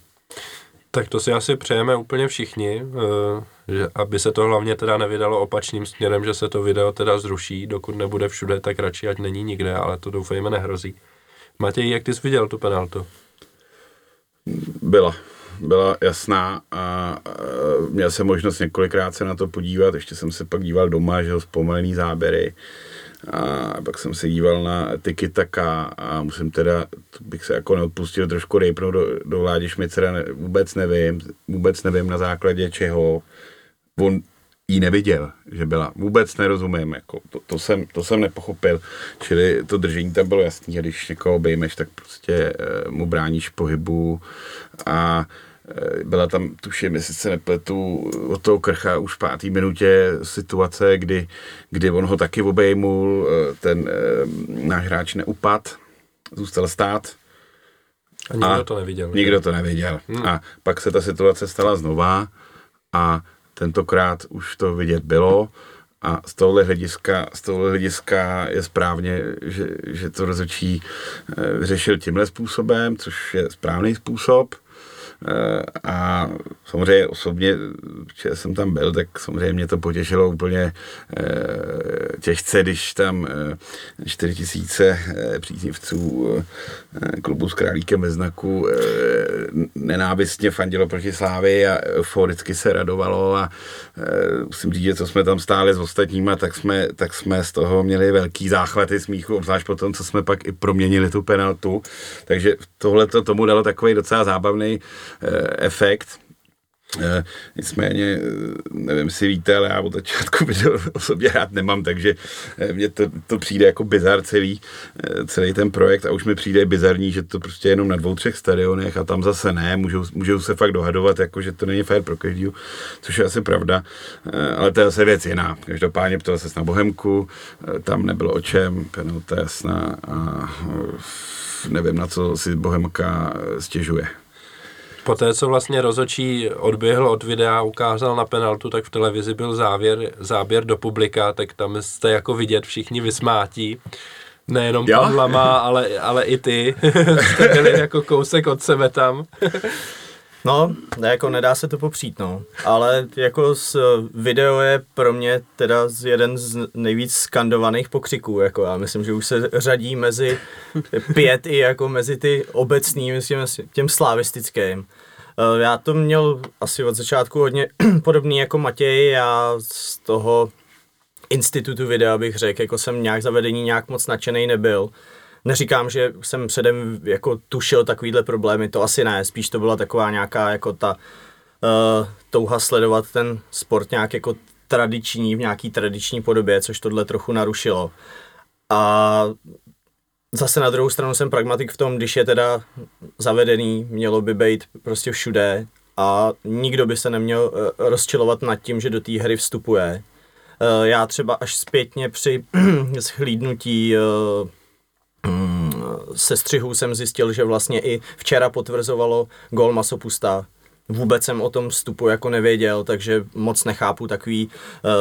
Tak to si asi přejeme úplně všichni, eh, že aby se to hlavně teda nevydalo opačným směrem, že se to video teda zruší, dokud nebude všude, tak radši ať není nikde, ale to doufejme nehrozí. Matěj, jak ty jsi viděl tu penaltu? Byla. Byla jasná a měl jsem možnost několikrát se na to podívat, ještě jsem se pak díval doma, že ho zpomalený záběry a pak jsem se díval na tiki taka a musím teda, bych se jako neodpustil trošku rejpnout do, do Vládi Šmicera, ne, vůbec nevím, vůbec nevím na základě čeho on ji neviděl, že byla. Vůbec nerozumím, jako to, to, jsem, to jsem nepochopil. Čili to držení tam bylo jasný, když někoho obejmeš, tak prostě e, mu bráníš pohybu a byla tam, tuším, jestli se nepletu, od toho krcha už v pátý minutě situace, kdy, kdy on ho taky obejmul, e, ten e, náš hráč neupad, zůstal stát. A nikdo a to neviděl. Nikdo to neviděl. Hmm. A pak se ta situace stala znova a tentokrát už to vidět bylo a z tohohle hlediska, z tohohle hlediska je správně, že, že to rozhodčí eh, řešil tímhle způsobem, což je správný způsob. Eh, a samozřejmě osobně, že jsem tam byl, tak samozřejmě mě to potěšilo úplně eh, těžce, když tam 4 tisíce příznivců klubu s králíkem ve znaku nenávistně fandilo proti Slávy a euforicky se radovalo a musím říct, že co jsme tam stáli s ostatníma, tak jsme, tak jsme z toho měli velký záchvaty smíchu, obzvlášť po tom, co jsme pak i proměnili tu penaltu. Takže tohle to tomu dalo takový docela zábavný Eh, efekt. E, nicméně, eh, nevím, jestli víte, ale já od začátku video o sobě rád nemám, takže mně to, to přijde jako bizar celý, celý ten projekt a už mi přijde bizarní, že to prostě jenom na dvou, třech stadionech a tam zase ne, můžou, můžou se fakt dohadovat, jako že to není fér pro každýho, což je asi pravda, ale to je zase věc jiná. Každopádně ptal se na Bohemku, tam nebylo o čem, penalta jasná a nevím, na co si Bohemka stěžuje. Poté, co vlastně rozočí odběhl od videa, ukázal na penaltu, tak v televizi byl závěr, záběr do publika, tak tam jste jako vidět všichni vysmátí. Nejenom jo? pan Lama, ale, ale i ty. jste byli jako kousek od sebe tam. No, jako nedá se to popřít, no. Ale jako z video je pro mě teda jeden z nejvíc skandovaných pokřiků, jako já myslím, že už se řadí mezi pět i jako mezi ty obecný, myslím, těm slavistickým. Eh, já to měl asi od začátku hodně podobný jako Matěj, já z toho institutu videa bych řekl, jako jsem nějak zavedení nějak moc nadšený nebyl. Neříkám, že jsem předem jako tušil takovýhle problémy, to asi ne, spíš to byla taková nějaká jako ta uh, touha sledovat ten sport nějak jako tradiční, v nějaký tradiční podobě, což tohle trochu narušilo. A zase na druhou stranu jsem pragmatik v tom, když je teda zavedený, mělo by být prostě všude a nikdo by se neměl uh, rozčilovat nad tím, že do té hry vstupuje. Uh, já třeba až zpětně při schlídnutí uh, se střihů jsem zjistil, že vlastně i včera potvrzovalo gol Masopusta. Vůbec jsem o tom vstupu jako nevěděl, takže moc nechápu takový uh,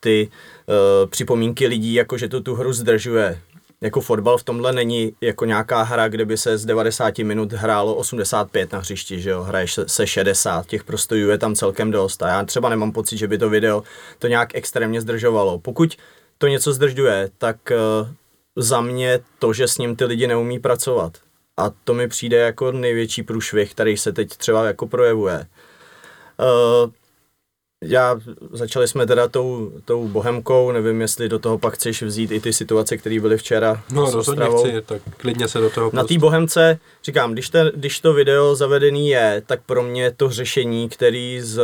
ty uh, připomínky lidí, jako že to tu hru zdržuje. Jako fotbal v tomhle není jako nějaká hra, kde by se z 90 minut hrálo 85 na hřišti, že jo, hraješ se 60, těch prostojů je tam celkem dost a já třeba nemám pocit, že by to video to nějak extrémně zdržovalo. Pokud to něco zdržuje, tak uh, za mě to, že s ním ty lidi neumí pracovat. A to mi přijde jako největší průšvih, který se teď třeba jako projevuje. Uh, já, začali jsme teda tou, tou bohemkou, nevím, jestli do toho pak chceš vzít i ty situace, které byly včera. No rozhodně chci, tak klidně se do toho Na té bohemce, říkám, když, ten, když to video zavedený je, tak pro mě to řešení, který z,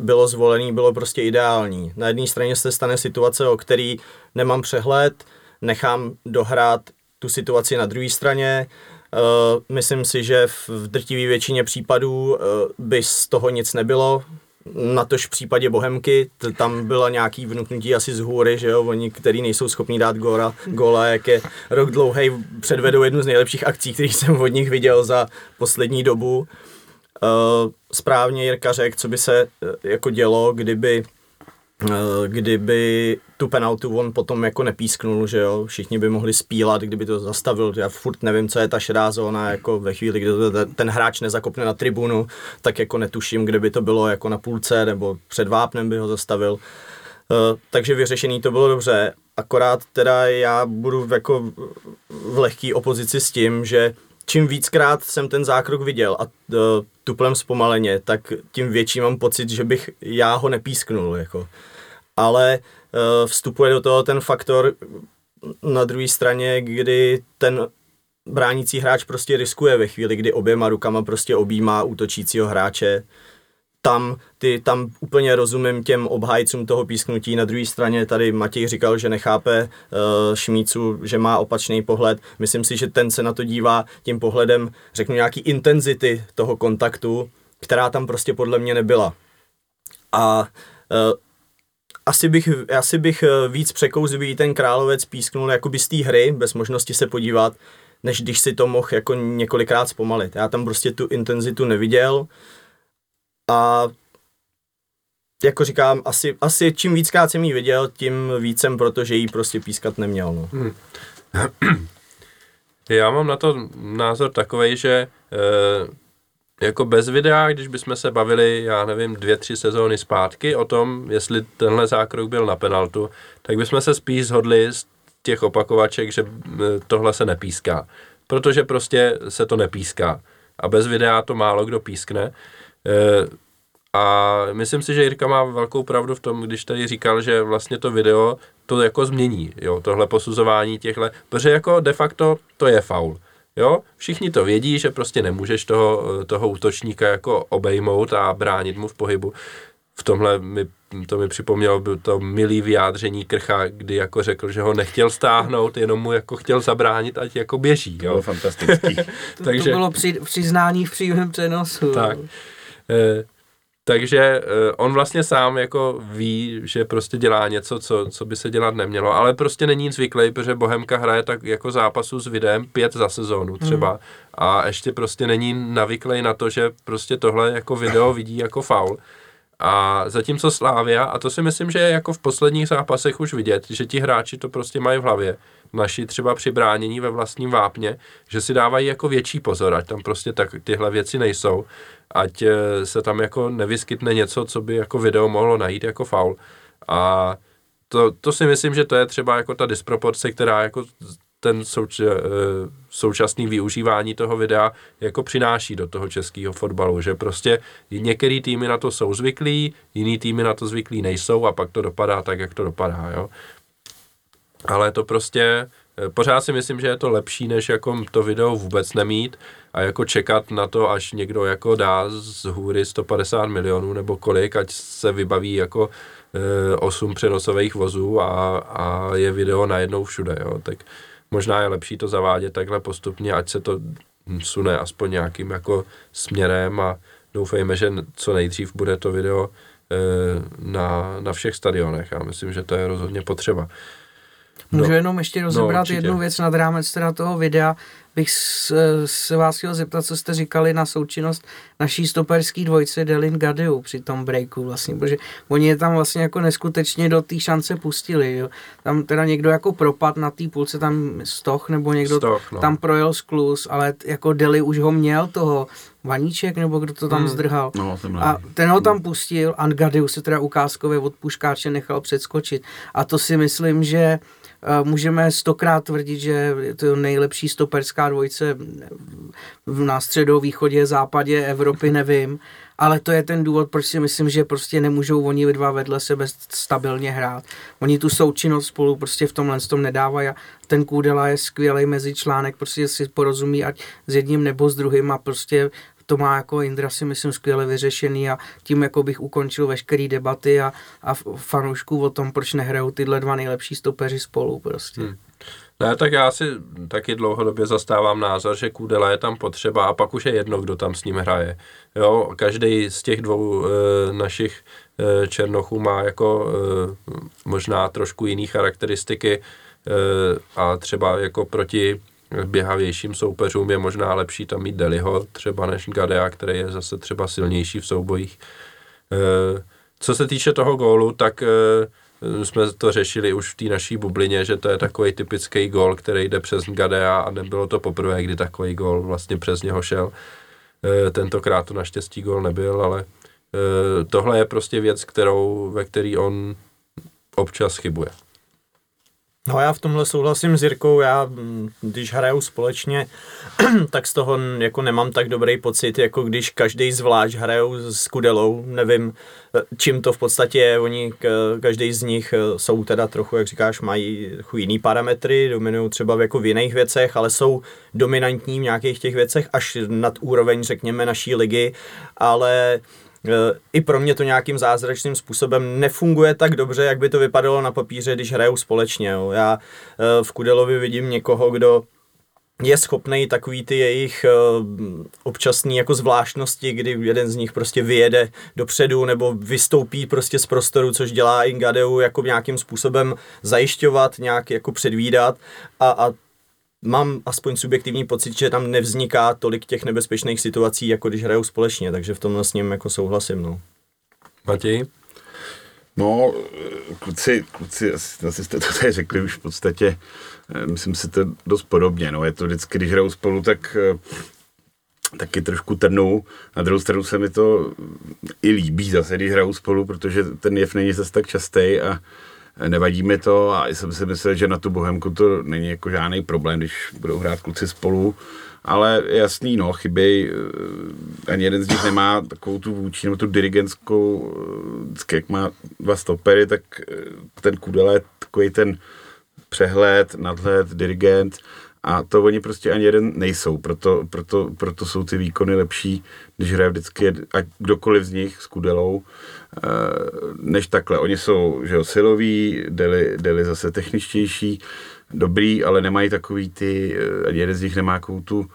bylo zvolené, bylo prostě ideální. Na jedné straně se stane situace, o který nemám přehled, nechám dohrát tu situaci na druhé straně. Uh, myslím si, že v, drtivé většině případů uh, by z toho nic nebylo. Na tož v případě Bohemky, t- tam byla nějaký vnuknutí asi z hůry, že jo, oni, který nejsou schopní dát góla, góla jak je rok dlouhý, předvedou jednu z nejlepších akcí, který jsem od nich viděl za poslední dobu. Uh, správně Jirka řekl, co by se uh, jako dělo, kdyby kdyby tu penaltu on potom jako nepísknul, že jo, všichni by mohli spílat, kdyby to zastavil, já furt nevím, co je ta šedá zóna, jako ve chvíli, kdy to ten hráč nezakopne na tribunu, tak jako netuším, kde by to bylo jako na půlce, nebo před vápnem by ho zastavil. Uh, takže vyřešený to bylo dobře, akorát teda já budu jako v lehký opozici s tím, že čím víckrát jsem ten zákrok viděl a uh, tuplem zpomaleně, tak tím větší mám pocit, že bych já ho nepísknul. Jako. Ale uh, vstupuje do toho ten faktor na druhé straně, kdy ten bránící hráč prostě riskuje ve chvíli, kdy oběma rukama prostě objímá útočícího hráče tam, ty, tam úplně rozumím těm obhájcům toho písknutí. Na druhé straně tady Matěj říkal, že nechápe uh, Šmícu, že má opačný pohled. Myslím si, že ten se na to dívá tím pohledem, řeknu, nějaký intenzity toho kontaktu, která tam prostě podle mě nebyla. A uh, asi bych, asi bych eh, víc překous, kdyby ten královec písknul jakoby z té hry, bez možnosti se podívat, než když si to mohl jako několikrát zpomalit. Já tam prostě tu intenzitu neviděl. A jako říkám, asi, asi čím víc jsem jí viděl, tím vícem, protože jí prostě pískat neměl. No. Hmm. Já mám na to názor takový, že e, jako bez videa, když bychom se bavili, já nevím, dvě, tři sezóny zpátky o tom, jestli tenhle zákrok byl na penaltu, tak bychom se spíš shodli z těch opakovaček, že eh, tohle se nepíská. Protože prostě se to nepíská. A bez videa to málo kdo pískne. Eh, a myslím si, že Jirka má velkou pravdu v tom, když tady říkal, že vlastně to video to jako změní, jo, tohle posuzování těchhle, protože jako de facto to je faul. Jo, všichni to vědí, že prostě nemůžeš toho, toho útočníka jako obejmout a bránit mu v pohybu. V tomhle mi, to mi připomnělo by to milý vyjádření Krcha, kdy jako řekl, že ho nechtěl stáhnout, jenom mu jako chtěl zabránit, ať jako běží. Jo. To bylo fantastický. to, Takže, to bylo při, přiznání v přímém přenosu. Tak. E, takže e, on vlastně sám jako ví, že prostě dělá něco, co, co by se dělat nemělo, ale prostě není zvyklý, protože Bohemka hraje tak jako zápasu s videem pět za sezónu třeba hmm. a ještě prostě není navyklý na to, že prostě tohle jako video vidí jako faul. A zatímco Slávia, a to si myslím, že je jako v posledních zápasech už vidět, že ti hráči to prostě mají v hlavě, naši třeba při bránění ve vlastním vápně, že si dávají jako větší pozor, ať tam prostě tak tyhle věci nejsou, ať eh, se tam jako nevyskytne něco, co by jako video mohlo najít jako faul. A to, to si myslím, že to je třeba jako ta disproporce, která jako ten souč, eh, současný využívání toho videa jako přináší do toho českého fotbalu, že prostě některé týmy na to jsou zvyklí, jiný týmy na to zvyklí nejsou a pak to dopadá tak, jak to dopadá, jo. Ale to prostě, eh, pořád si myslím, že je to lepší, než jako to video vůbec nemít a jako čekat na to, až někdo jako dá z hůry 150 milionů nebo kolik, ať se vybaví jako e, 8 přenosových vozů a, a je video najednou všude, jo. Tak možná je lepší to zavádět takhle postupně, ať se to sune aspoň nějakým jako směrem a doufejme, že co nejdřív bude to video e, na, na všech stadionech. Já myslím, že to je rozhodně potřeba. Můžu no, jenom ještě rozebrat no, jednu věc nad rámec teda toho videa bych se vás chtěl zeptat, co jste říkali na součinnost naší stoperský dvojce Delin Gadiu při tom breaku vlastně, protože oni je tam vlastně jako neskutečně do té šance pustili, jo. Tam teda někdo jako propad na té půlce, tam Stoch nebo někdo Stoch, no. tam projel sklus, ale jako Deli už ho měl toho Vaníček, nebo kdo to tam hmm. zdrhal. No, a ten ho tam pustil a Gadiu se teda ukázkově od puškáče nechal předskočit. A to si myslím, že Můžeme stokrát tvrdit, že je to nejlepší stoperská dvojce na středovýchodě, západě Evropy, nevím, ale to je ten důvod, proč si myslím, že prostě nemůžou oni dva vedle sebe stabilně hrát. Oni tu součinnost spolu prostě v tomhle tom nedávají ten Kůdela je skvělý mezičlánek, prostě si porozumí ať s jedním nebo s druhým a prostě to má jako Indra si myslím skvěle vyřešený a tím jako bych ukončil veškeré debaty a, a fanoušků o tom, proč nehrajou tyhle dva nejlepší stopeři spolu prostě. Hmm. Ne, tak já si taky dlouhodobě zastávám názor, že Kudela je tam potřeba a pak už je jedno, kdo tam s ním hraje. Jo, každý z těch dvou e, našich e, černochů má jako e, možná trošku jiné charakteristiky e, a třeba jako proti běhavějším soupeřům je možná lepší tam mít Deliho třeba než Gadea, který je zase třeba silnější v soubojích. E, Co se týče toho gólu, tak uh, jsme to řešili už v té naší bublině, že to je takový typický gól, který jde přes Gadea a nebylo to poprvé, kdy takový gól vlastně přes něho šel. Uh, tentokrát to naštěstí gól nebyl, ale tohle je prostě věc, kterou, ve který on občas chybuje. No já v tomhle souhlasím s Jirkou, já když hraju společně, tak z toho jako nemám tak dobrý pocit, jako když každý zvlášť hrajou s Kudelou, nevím, čím to v podstatě je, oni, každý z nich e, jsou teda trochu, jak říkáš, mají jiný parametry, dominují třeba jako v jiných věcech, ale jsou dominantní v nějakých těch věcech až nad úroveň, řekněme, naší ligy, ale i pro mě to nějakým zázračným způsobem nefunguje tak dobře, jak by to vypadalo na papíře, když hrajou společně. Jo. Já eh, v Kudelovi vidím někoho, kdo je schopný takový ty jejich uh, občasný jako zvláštnosti, kdy jeden z nich prostě vyjede dopředu nebo vystoupí prostě z prostoru, což dělá Ingadeu jako nějakým způsobem zajišťovat, nějak jako předvídat a, a mám aspoň subjektivní pocit, že tam nevzniká tolik těch nebezpečných situací, jako když hrajou společně, takže v tomhle s ním jako souhlasím. No. Matěj? No, kluci, kluci asi, asi jste to tady řekli už v podstatě, eh, myslím si to dost podobně, no, je to vždycky, když hrajou spolu, tak eh, taky trošku trnou. Na druhou stranu se mi to i líbí zase, když hrajou spolu, protože ten jev není zase tak častý a nevadí mi to a jsem si myslel, že na tu Bohemku to není jako žádný problém, když budou hrát kluci spolu, ale jasný, no, chyběj, eh, ani jeden z nich nemá takovou tu vůči, nebo tu dirigentskou, vždycky jak má dva stopery, tak eh, ten Kudela je takový ten přehled, nadhled, dirigent, a to oni prostě ani jeden nejsou, proto, proto, proto jsou ty výkony lepší, když hraje vždycky ať kdokoliv z nich s Kudelou, eh, než takhle. Oni jsou že jo, siloví, deli, deli zase techničtější, dobrý, ale nemají takový ty, eh, ani jeden z nich nemá takovou tu,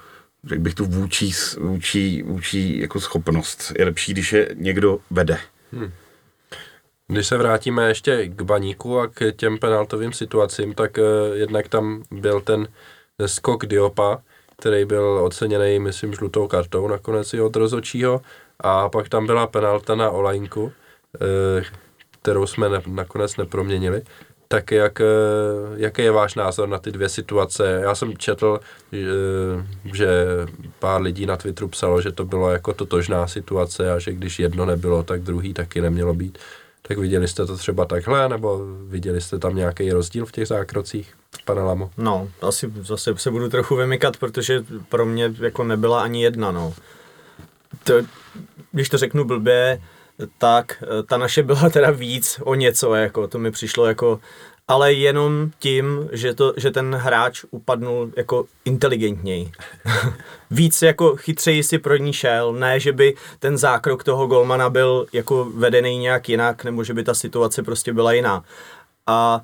řekl bych tu vůči, vůči, vůči jako schopnost. Je lepší, když je někdo vede. Hmm. Když se vrátíme ještě k baníku a k těm penaltovým situacím, tak uh, jednak tam byl ten skok Diopa, který byl oceněný, myslím, žlutou kartou nakonec i od rozočího. A pak tam byla penalta na Olajnku, eh, kterou jsme ne, nakonec neproměnili. Tak jak, eh, jaký je váš názor na ty dvě situace? Já jsem četl, že pár lidí na Twitteru psalo, že to bylo jako totožná situace a že když jedno nebylo, tak druhý taky nemělo být. Tak viděli jste to třeba takhle, nebo viděli jste tam nějaký rozdíl v těch zákrocích, pane Lamo? No, asi zase se budu trochu vymykat, protože pro mě jako nebyla ani jedna, no. To, když to řeknu blbě, tak eh, ta naše byla teda víc o něco, jako to mi přišlo jako ale jenom tím, že, to, že ten hráč upadnul jako inteligentněji. Víc jako chytřeji si pro ní šel, ne, že by ten zákrok toho golmana byl jako vedený nějak jinak, nebo že by ta situace prostě byla jiná. A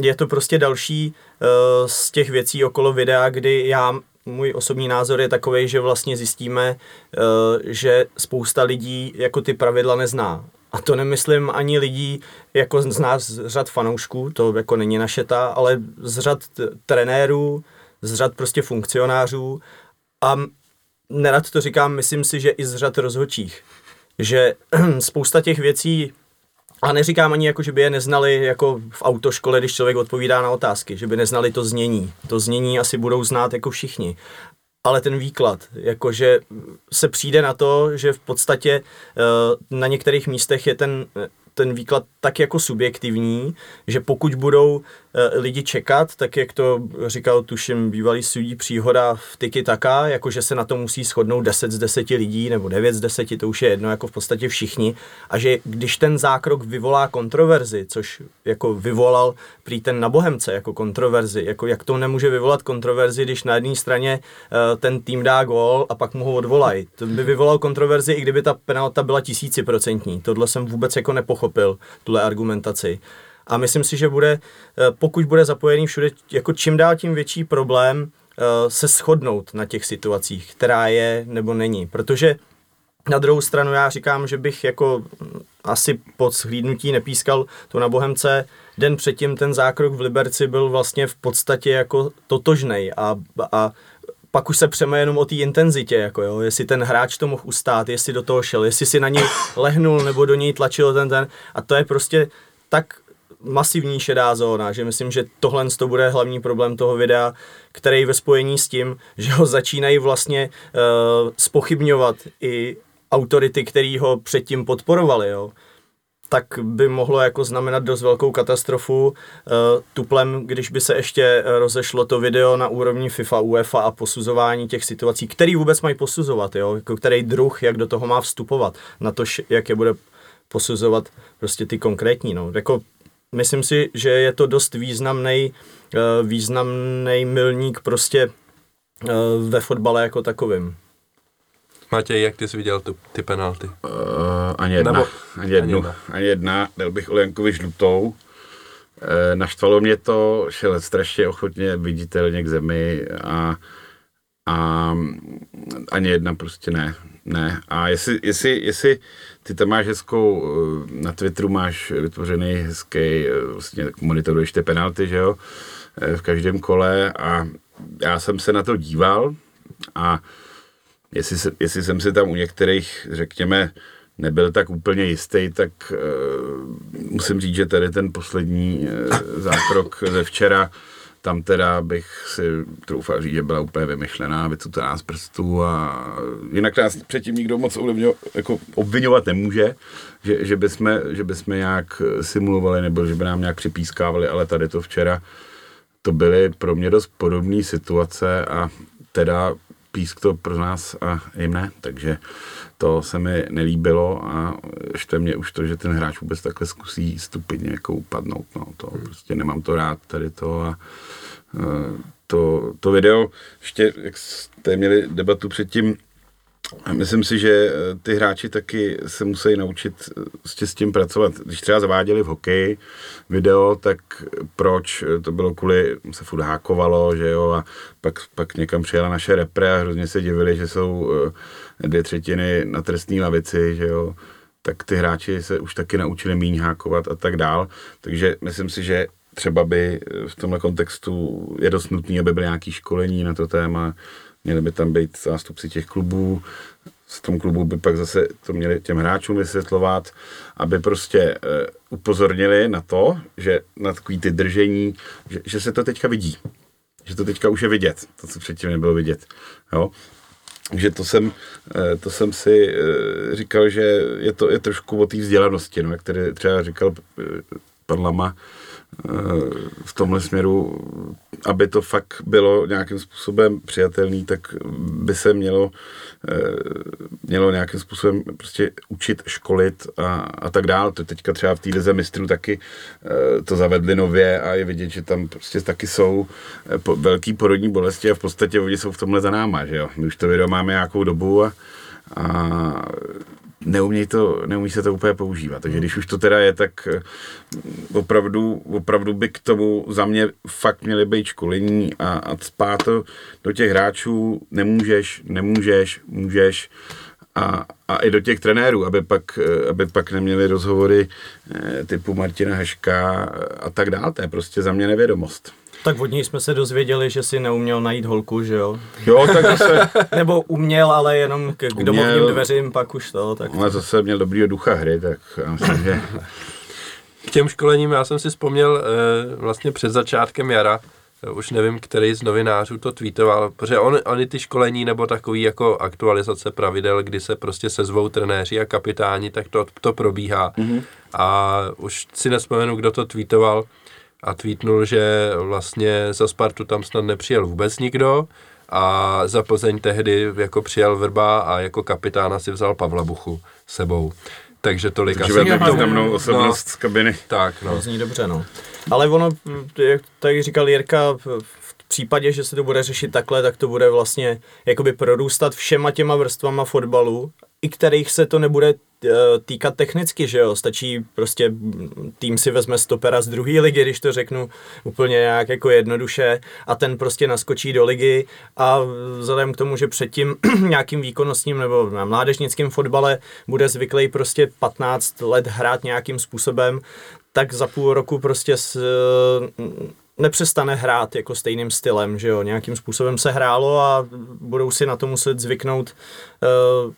je to prostě další uh, z těch věcí okolo videa, kdy já můj osobní názor je takový, že vlastně zjistíme, uh, že spousta lidí jako ty pravidla nezná a to nemyslím ani lidí jako z nás z řad fanoušků, to jako není naše ta, ale z řad trenérů, z řad prostě funkcionářů a nerad to říkám, myslím si, že i z řad rozhodčích. Že spousta těch věcí, a neříkám ani jako, že by je neznali jako v autoškole, když člověk odpovídá na otázky, že by neznali to znění. To znění asi budou znát jako všichni ale ten výklad, jakože se přijde na to, že v podstatě eh, na některých místech je ten ten výklad tak jako subjektivní, že pokud budou e, lidi čekat, tak jak to říkal tuším bývalý sudí příhoda v Tiki Taka, jako že se na to musí shodnout 10 z 10 lidí nebo 9 z 10, to už je jedno, jako v podstatě všichni. A že když ten zákrok vyvolá kontroverzi, což jako vyvolal prý ten na Bohemce jako kontroverzi, jako jak to nemůže vyvolat kontroverzi, když na jedné straně e, ten tým dá gól a pak mu ho odvolají. To by vyvolal kontroverzi, i kdyby ta penalta byla tisíciprocentní. Tohle jsem vůbec jako nepochopil pochopil tuhle argumentaci. A myslím si, že bude, eh, pokud bude zapojený všude, jako čím dál tím větší problém eh, se shodnout na těch situacích, která je nebo není. Protože na druhou stranu já říkám, že bych jako hm, asi pod shlídnutí nepískal to na Bohemce. Den předtím ten zákrok v Liberci byl vlastně v podstatě jako totožnej a, a pak už se přeme jenom o té intenzitě, jako jo, jestli ten hráč to mohl ustát, jestli do toho šel, jestli si na něj lehnul nebo do něj tlačil ten ten. A to je prostě tak masivní šedá zóna, že myslím, že tohle to bude hlavní problém toho videa, který ve spojení s tím, že ho začínají vlastně uh, spochybňovat i autority, který ho předtím podporovali, jo tak by mohlo jako znamenat dost velkou katastrofu. Uh, tuplem, když by se ještě rozešlo to video na úrovni FIFA, UEFA a posuzování těch situací, který vůbec mají posuzovat, jo? Jako který druh, jak do toho má vstupovat, na to, jak je bude posuzovat prostě ty konkrétní. No. Jako, myslím si, že je to dost významný uh, významný milník prostě ve fotbale jako takovým. Matěj, jak ty jsi viděl tu, ty penalty? Uh, ani jedna. Nebo, ani, jednu, ani jedna. Ani jedna. Dal bych Oliankovi žlutou. Uh, naštvalo mě to, šel strašně ochotně viditelně k zemi a, a ani jedna prostě ne. Ne. A jestli, jestli, jestli ty tam máš hezkou, na Twitteru máš vytvořený hezký, vlastně monitoruješ ty penalty, že jo, v každém kole a já jsem se na to díval a jestli, se, jestli jsem si tam u některých, řekněme, nebyl tak úplně jistý, tak uh, musím říct, že tady ten poslední uh, zákrok ze včera, tam teda bych si troufal říct, že byla úplně vymyšlená, vycutaná z prstů a jinak nás předtím nikdo moc ovlivňo, jako obvinovat nemůže, že, že, bychom, že bychom nějak simulovali nebo že by nám nějak připískávali, ale tady to včera to byly pro mě dost podobné situace a teda písk to pro nás a jim ne, takže to se mi nelíbilo a ještě mě už to, že ten hráč vůbec takhle zkusí stupidně jako upadnout, no to hmm. prostě nemám to rád tady to a e, to, to video, ještě jak jste měli debatu předtím, Myslím si, že eh, ty hráči taky se musí naučit eh, s tím pracovat. Když třeba zaváděli v hokeji video, tak proč? To bylo kvůli, se furt hákovalo, že jo, a pak, pak někam přijela naše repre a hrozně se divili, že jsou eh, dvě třetiny na trestní lavici, že jo, tak ty hráči se už taky naučili míň hákovat a tak dál. Takže myslím si, že třeba by v tomhle kontextu je dost nutné, aby byly nějaké školení na to téma, měli by tam být zástupci těch klubů, z tom klubu by pak zase to měli těm hráčům vysvětlovat, aby prostě uh, upozornili na to, že na takový ty držení, že, že se to teďka vidí. Že to teďka už je vidět, to, co předtím nebylo vidět. Jo? že to jsem, eh, to jsem si eh, říkal, že je to je trošku o té vzdělanosti, no, jak tady třeba říkal pan Lama, v tomhle směru, aby to fakt bylo nějakým způsobem přijatelný, tak by se mělo, eh, mělo nějakým způsobem prostě učit, školit a, a tak dále. To teďka třeba v té mistrů taky eh, to zavedli nově a je vidět, že tam prostě taky jsou eh, velký porodní bolesti a v podstatě oni jsou v tomhle za náma, že jo. My už to video máme nějakou dobu a, a neumí, to, neumí se to úplně používat. Takže když už to teda je, tak eh, opravdu, opravdu by k tomu za mě fakt měly být školení a, a spát to do těch hráčů nemůžeš, nemůžeš, můžeš a, a i do těch trenérů, aby pak, eh, aby pak neměli rozhovory eh, typu Martina Heška a tak dále. To je prostě za mě nevědomost. Tak od něj jsme se dozvěděli, že si neuměl najít holku, že jo? Jo, tak zase... Nebo uměl, ale jenom k, k domovním dveřím, pak už to. Tak... Ale zase měl dobrýho ducha hry, tak já myslím, že... K těm školením já jsem si vzpomněl eh, vlastně před začátkem jara, už nevím, který z novinářů to tweetoval, protože on, oni ty školení nebo takový jako aktualizace pravidel, kdy se prostě sezvou trenéři a kapitáni, tak to, to probíhá. Mm-hmm. A už si nespomenu, kdo to tweetoval, a tweetnul, že vlastně za Spartu tam snad nepřijel vůbec nikdo a za Plzeň tehdy jako přijel Vrba a jako kapitána si vzal Pavla Buchu sebou. Takže tolik Takže asi. Takže významnou osobnost no, z kabiny. Tak, no. To zní dobře, no. Ale ono, jak tady říkal Jirka, v případě, že se to bude řešit takhle, tak to bude vlastně jakoby prorůstat všema těma vrstvama fotbalu, i kterých se to nebude eh, týkat technicky, že jo, stačí prostě tým si vezme stopera z druhé ligy, když to řeknu úplně nějak jako jednoduše a ten prostě naskočí do ligy. A vzhledem k tomu, že předtím nějakým výkonnostním nebo na mládežnickém fotbale bude zvyklý prostě 15 let hrát nějakým způsobem, tak za půl roku prostě s, nepřestane hrát jako stejným stylem, že jo, nějakým způsobem se hrálo a budou si na to muset zvyknout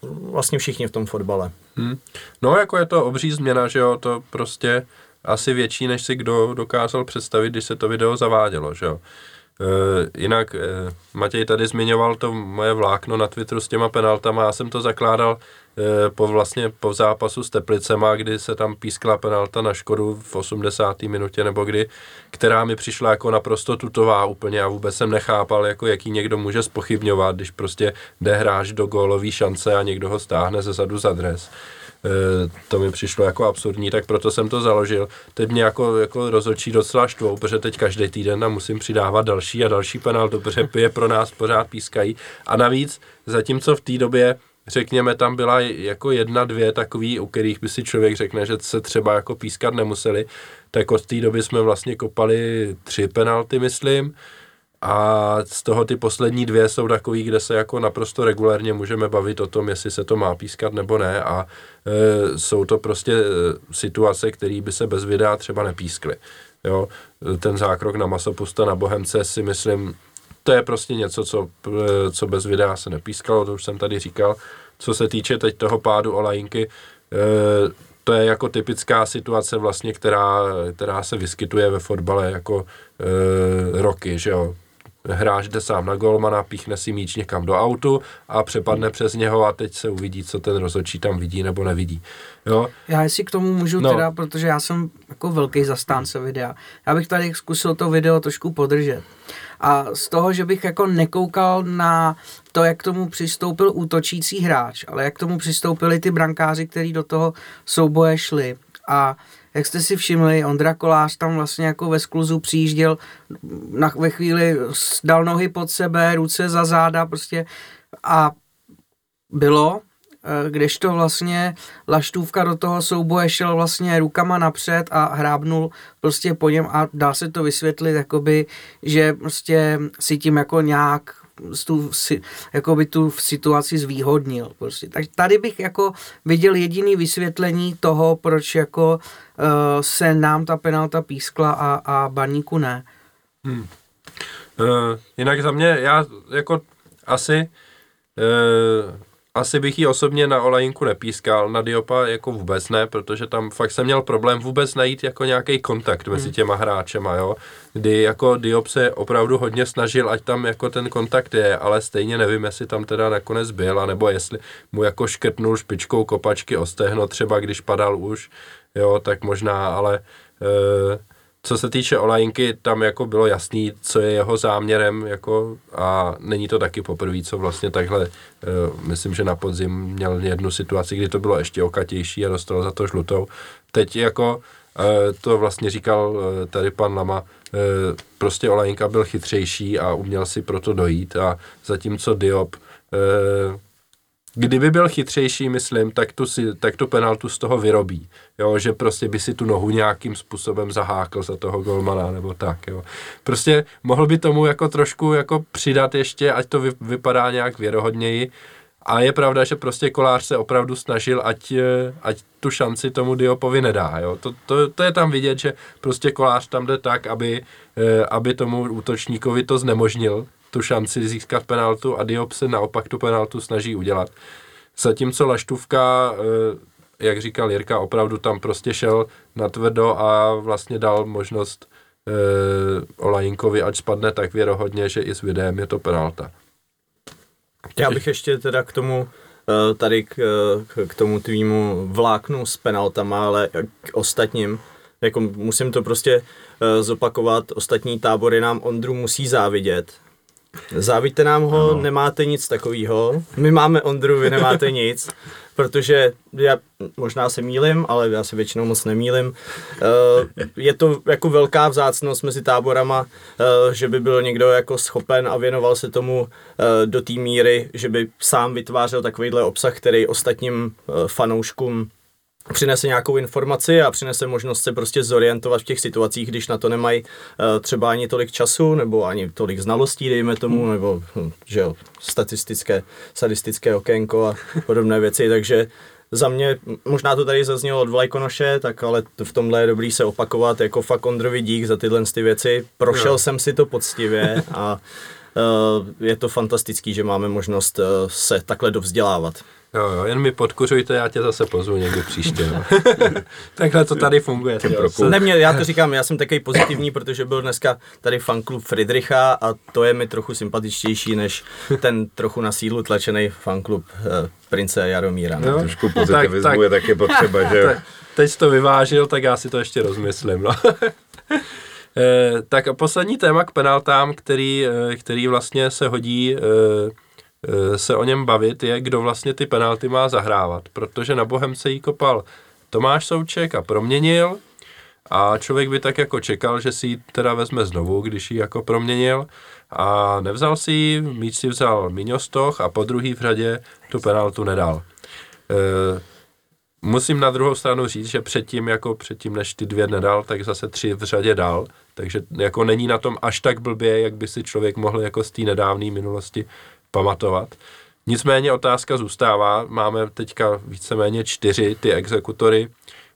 uh, vlastně všichni v tom fotbale. Hmm. No jako je to obří změna, že jo, to prostě asi větší, než si kdo dokázal představit, když se to video zavádělo, že jo. E, jinak e, Matěj tady zmiňoval to moje vlákno na Twitteru s těma penaltama, já jsem to zakládal po vlastně po zápasu s Teplicema, kdy se tam pískla penalta na Škodu v 80. minutě nebo kdy, která mi přišla jako naprosto tutová úplně a vůbec jsem nechápal, jako jaký někdo může spochybňovat, když prostě jde hráč do gólový šance a někdo ho stáhne ze zadu za dres. Eh, to mi přišlo jako absurdní, tak proto jsem to založil. Teď mě jako, jako rozhodčí docela štvou, protože teď každý týden nám musím přidávat další a další penál, protože je pro nás pořád pískají. A navíc, zatímco v té době řekněme, tam byla jako jedna, dvě takový, u kterých by si člověk řekne, že se třeba jako pískat nemuseli, tak od té doby jsme vlastně kopali tři penalty, myslím, a z toho ty poslední dvě jsou takový, kde se jako naprosto regulérně můžeme bavit o tom, jestli se to má pískat nebo ne a e, jsou to prostě e, situace, které by se bez videa třeba nepískly. Jo? Ten zákrok na Masopusta na Bohemce si myslím, to je prostě něco, co, e, co bez videa se nepískalo, to už jsem tady říkal. Co se týče teď toho pádu Olajinky, e, to je jako typická situace vlastně, která, která se vyskytuje ve fotbale jako e, roky, že jo hráč jde sám na golmana, píchne si míč někam do autu a přepadne přes něho a teď se uvidí, co ten rozhodčí tam vidí nebo nevidí. Jo? Já jestli k tomu můžu no. teda, protože já jsem jako velký zastánce videa. Já bych tady zkusil to video trošku podržet. A z toho, že bych jako nekoukal na to, jak tomu přistoupil útočící hráč, ale jak tomu přistoupili ty brankáři, kteří do toho souboje šli. A jak jste si všimli, Ondra Kolář tam vlastně jako ve skluzu přijížděl, na, ve chvíli dal nohy pod sebe, ruce za záda prostě a bylo, kdežto vlastně Laštůvka do toho souboje šel vlastně rukama napřed a hrábnul prostě po něm a dá se to vysvětlit, jakoby, že prostě si tím jako nějak tu, si, jako by tu situaci zvýhodnil. Prostě. Tak tady bych jako viděl jediný vysvětlení toho, proč jako uh, se nám ta penalta pískla a, a baníku ne. Hmm. Uh, jinak za mě, já jako asi uh, asi bych ji osobně na Olajinku nepískal, na Diopa jako vůbec ne, protože tam fakt jsem měl problém vůbec najít jako nějaký kontakt mezi hmm. těma hráčema, jo. Kdy jako Diop se opravdu hodně snažil, ať tam jako ten kontakt je, ale stejně nevím, jestli tam teda nakonec byl, nebo jestli mu jako škrtnul špičkou kopačky o stehno, třeba když padal už, jo, tak možná, ale e, co se týče Olajinky, tam jako bylo jasný, co je jeho záměrem, jako, a není to taky poprvé, co vlastně takhle, uh, myslím, že na podzim měl jednu situaci, kdy to bylo ještě okatější a dostal za to žlutou. Teď jako uh, to vlastně říkal uh, tady pan Lama, prostě Olajinka byl chytřejší a uměl si proto dojít a zatímco Diop kdyby byl chytřejší, myslím, tak tu, si, tak tu penaltu z toho vyrobí. Jo, že prostě by si tu nohu nějakým způsobem zahákl za toho golmana nebo tak, jo. Prostě mohl by tomu jako trošku jako přidat ještě, ať to vy, vypadá nějak věrohodněji. A je pravda, že prostě kolář se opravdu snažil, ať, ať tu šanci tomu Diopovi nedá. Jo. To, to, to, je tam vidět, že prostě kolář tam jde tak, aby, eh, aby tomu útočníkovi to znemožnil, tu šanci získat penaltu a Diop se naopak tu penaltu snaží udělat. Zatímco Laštůvka, eh, jak říkal Jirka, opravdu tam prostě šel na tvrdo a vlastně dal možnost eh, Olajinkovi, ať spadne tak věrohodně, že i s videem je to penalta. Já bych ještě teda k tomu eh, tady k, k tomu tvýmu vláknu s penaltama, ale k ostatním, jako musím to prostě zopakovat, ostatní tábory nám Ondru musí závidět, Závíte nám ho, ano. nemáte nic takového. My máme Ondru, vy nemáte nic, protože já možná se mýlim, ale já se většinou moc nemýlim. Eh, je to jako velká vzácnost mezi táborama, eh, že by byl někdo jako schopen a věnoval se tomu eh, do té míry, že by sám vytvářel takovýhle obsah, který ostatním fanouškům přinese nějakou informaci a přinese možnost se prostě zorientovat v těch situacích, když na to nemají uh, třeba ani tolik času nebo ani tolik znalostí, dejme tomu, hmm. nebo hm, že jo, statistické, sadistické okénko a podobné věci, takže za mě, možná to tady zaznělo od Vlajkonoše, tak ale v tomhle je dobrý se opakovat, jako fakt Ondrovi dík za tyhle ty věci. Prošel Jo. jsem si to poctivě a uh, je to fantastický, že máme možnost uh, se takhle dovzdělávat. Jo, jo, jen mi podkuřujte, já tě zase pozvu někdy příště. No. Takhle to tady funguje. Ne, mě, já to říkám, já jsem takový pozitivní, protože byl dneska tady fanklub Friedricha a to je mi trochu sympatičtější než ten trochu na sídlu tlačený fanklub uh, prince Jaromíra. No. Trošku pozitivismu tak- je taky potřeba, že jo. Te- Teď jsi to vyvážil, tak já si to ještě rozmyslím. No. Eh, tak a poslední téma k penaltám, který, eh, který vlastně se hodí eh, eh, se o něm bavit, je, kdo vlastně ty penalty má zahrávat. Protože na Bohemce jí kopal Tomáš Souček a proměnil a člověk by tak jako čekal, že si ji teda vezme znovu, když ji jako proměnil a nevzal si ji, míč si vzal Míňo Stoch a po druhý v řadě tu penaltu nedal. Eh, Musím na druhou stranu říct, že předtím, jako předtím, než ty dvě nedal, tak zase tři v řadě dal, takže jako není na tom až tak blbě, jak by si člověk mohl jako z té nedávné minulosti pamatovat. Nicméně otázka zůstává, máme teďka víceméně čtyři ty exekutory,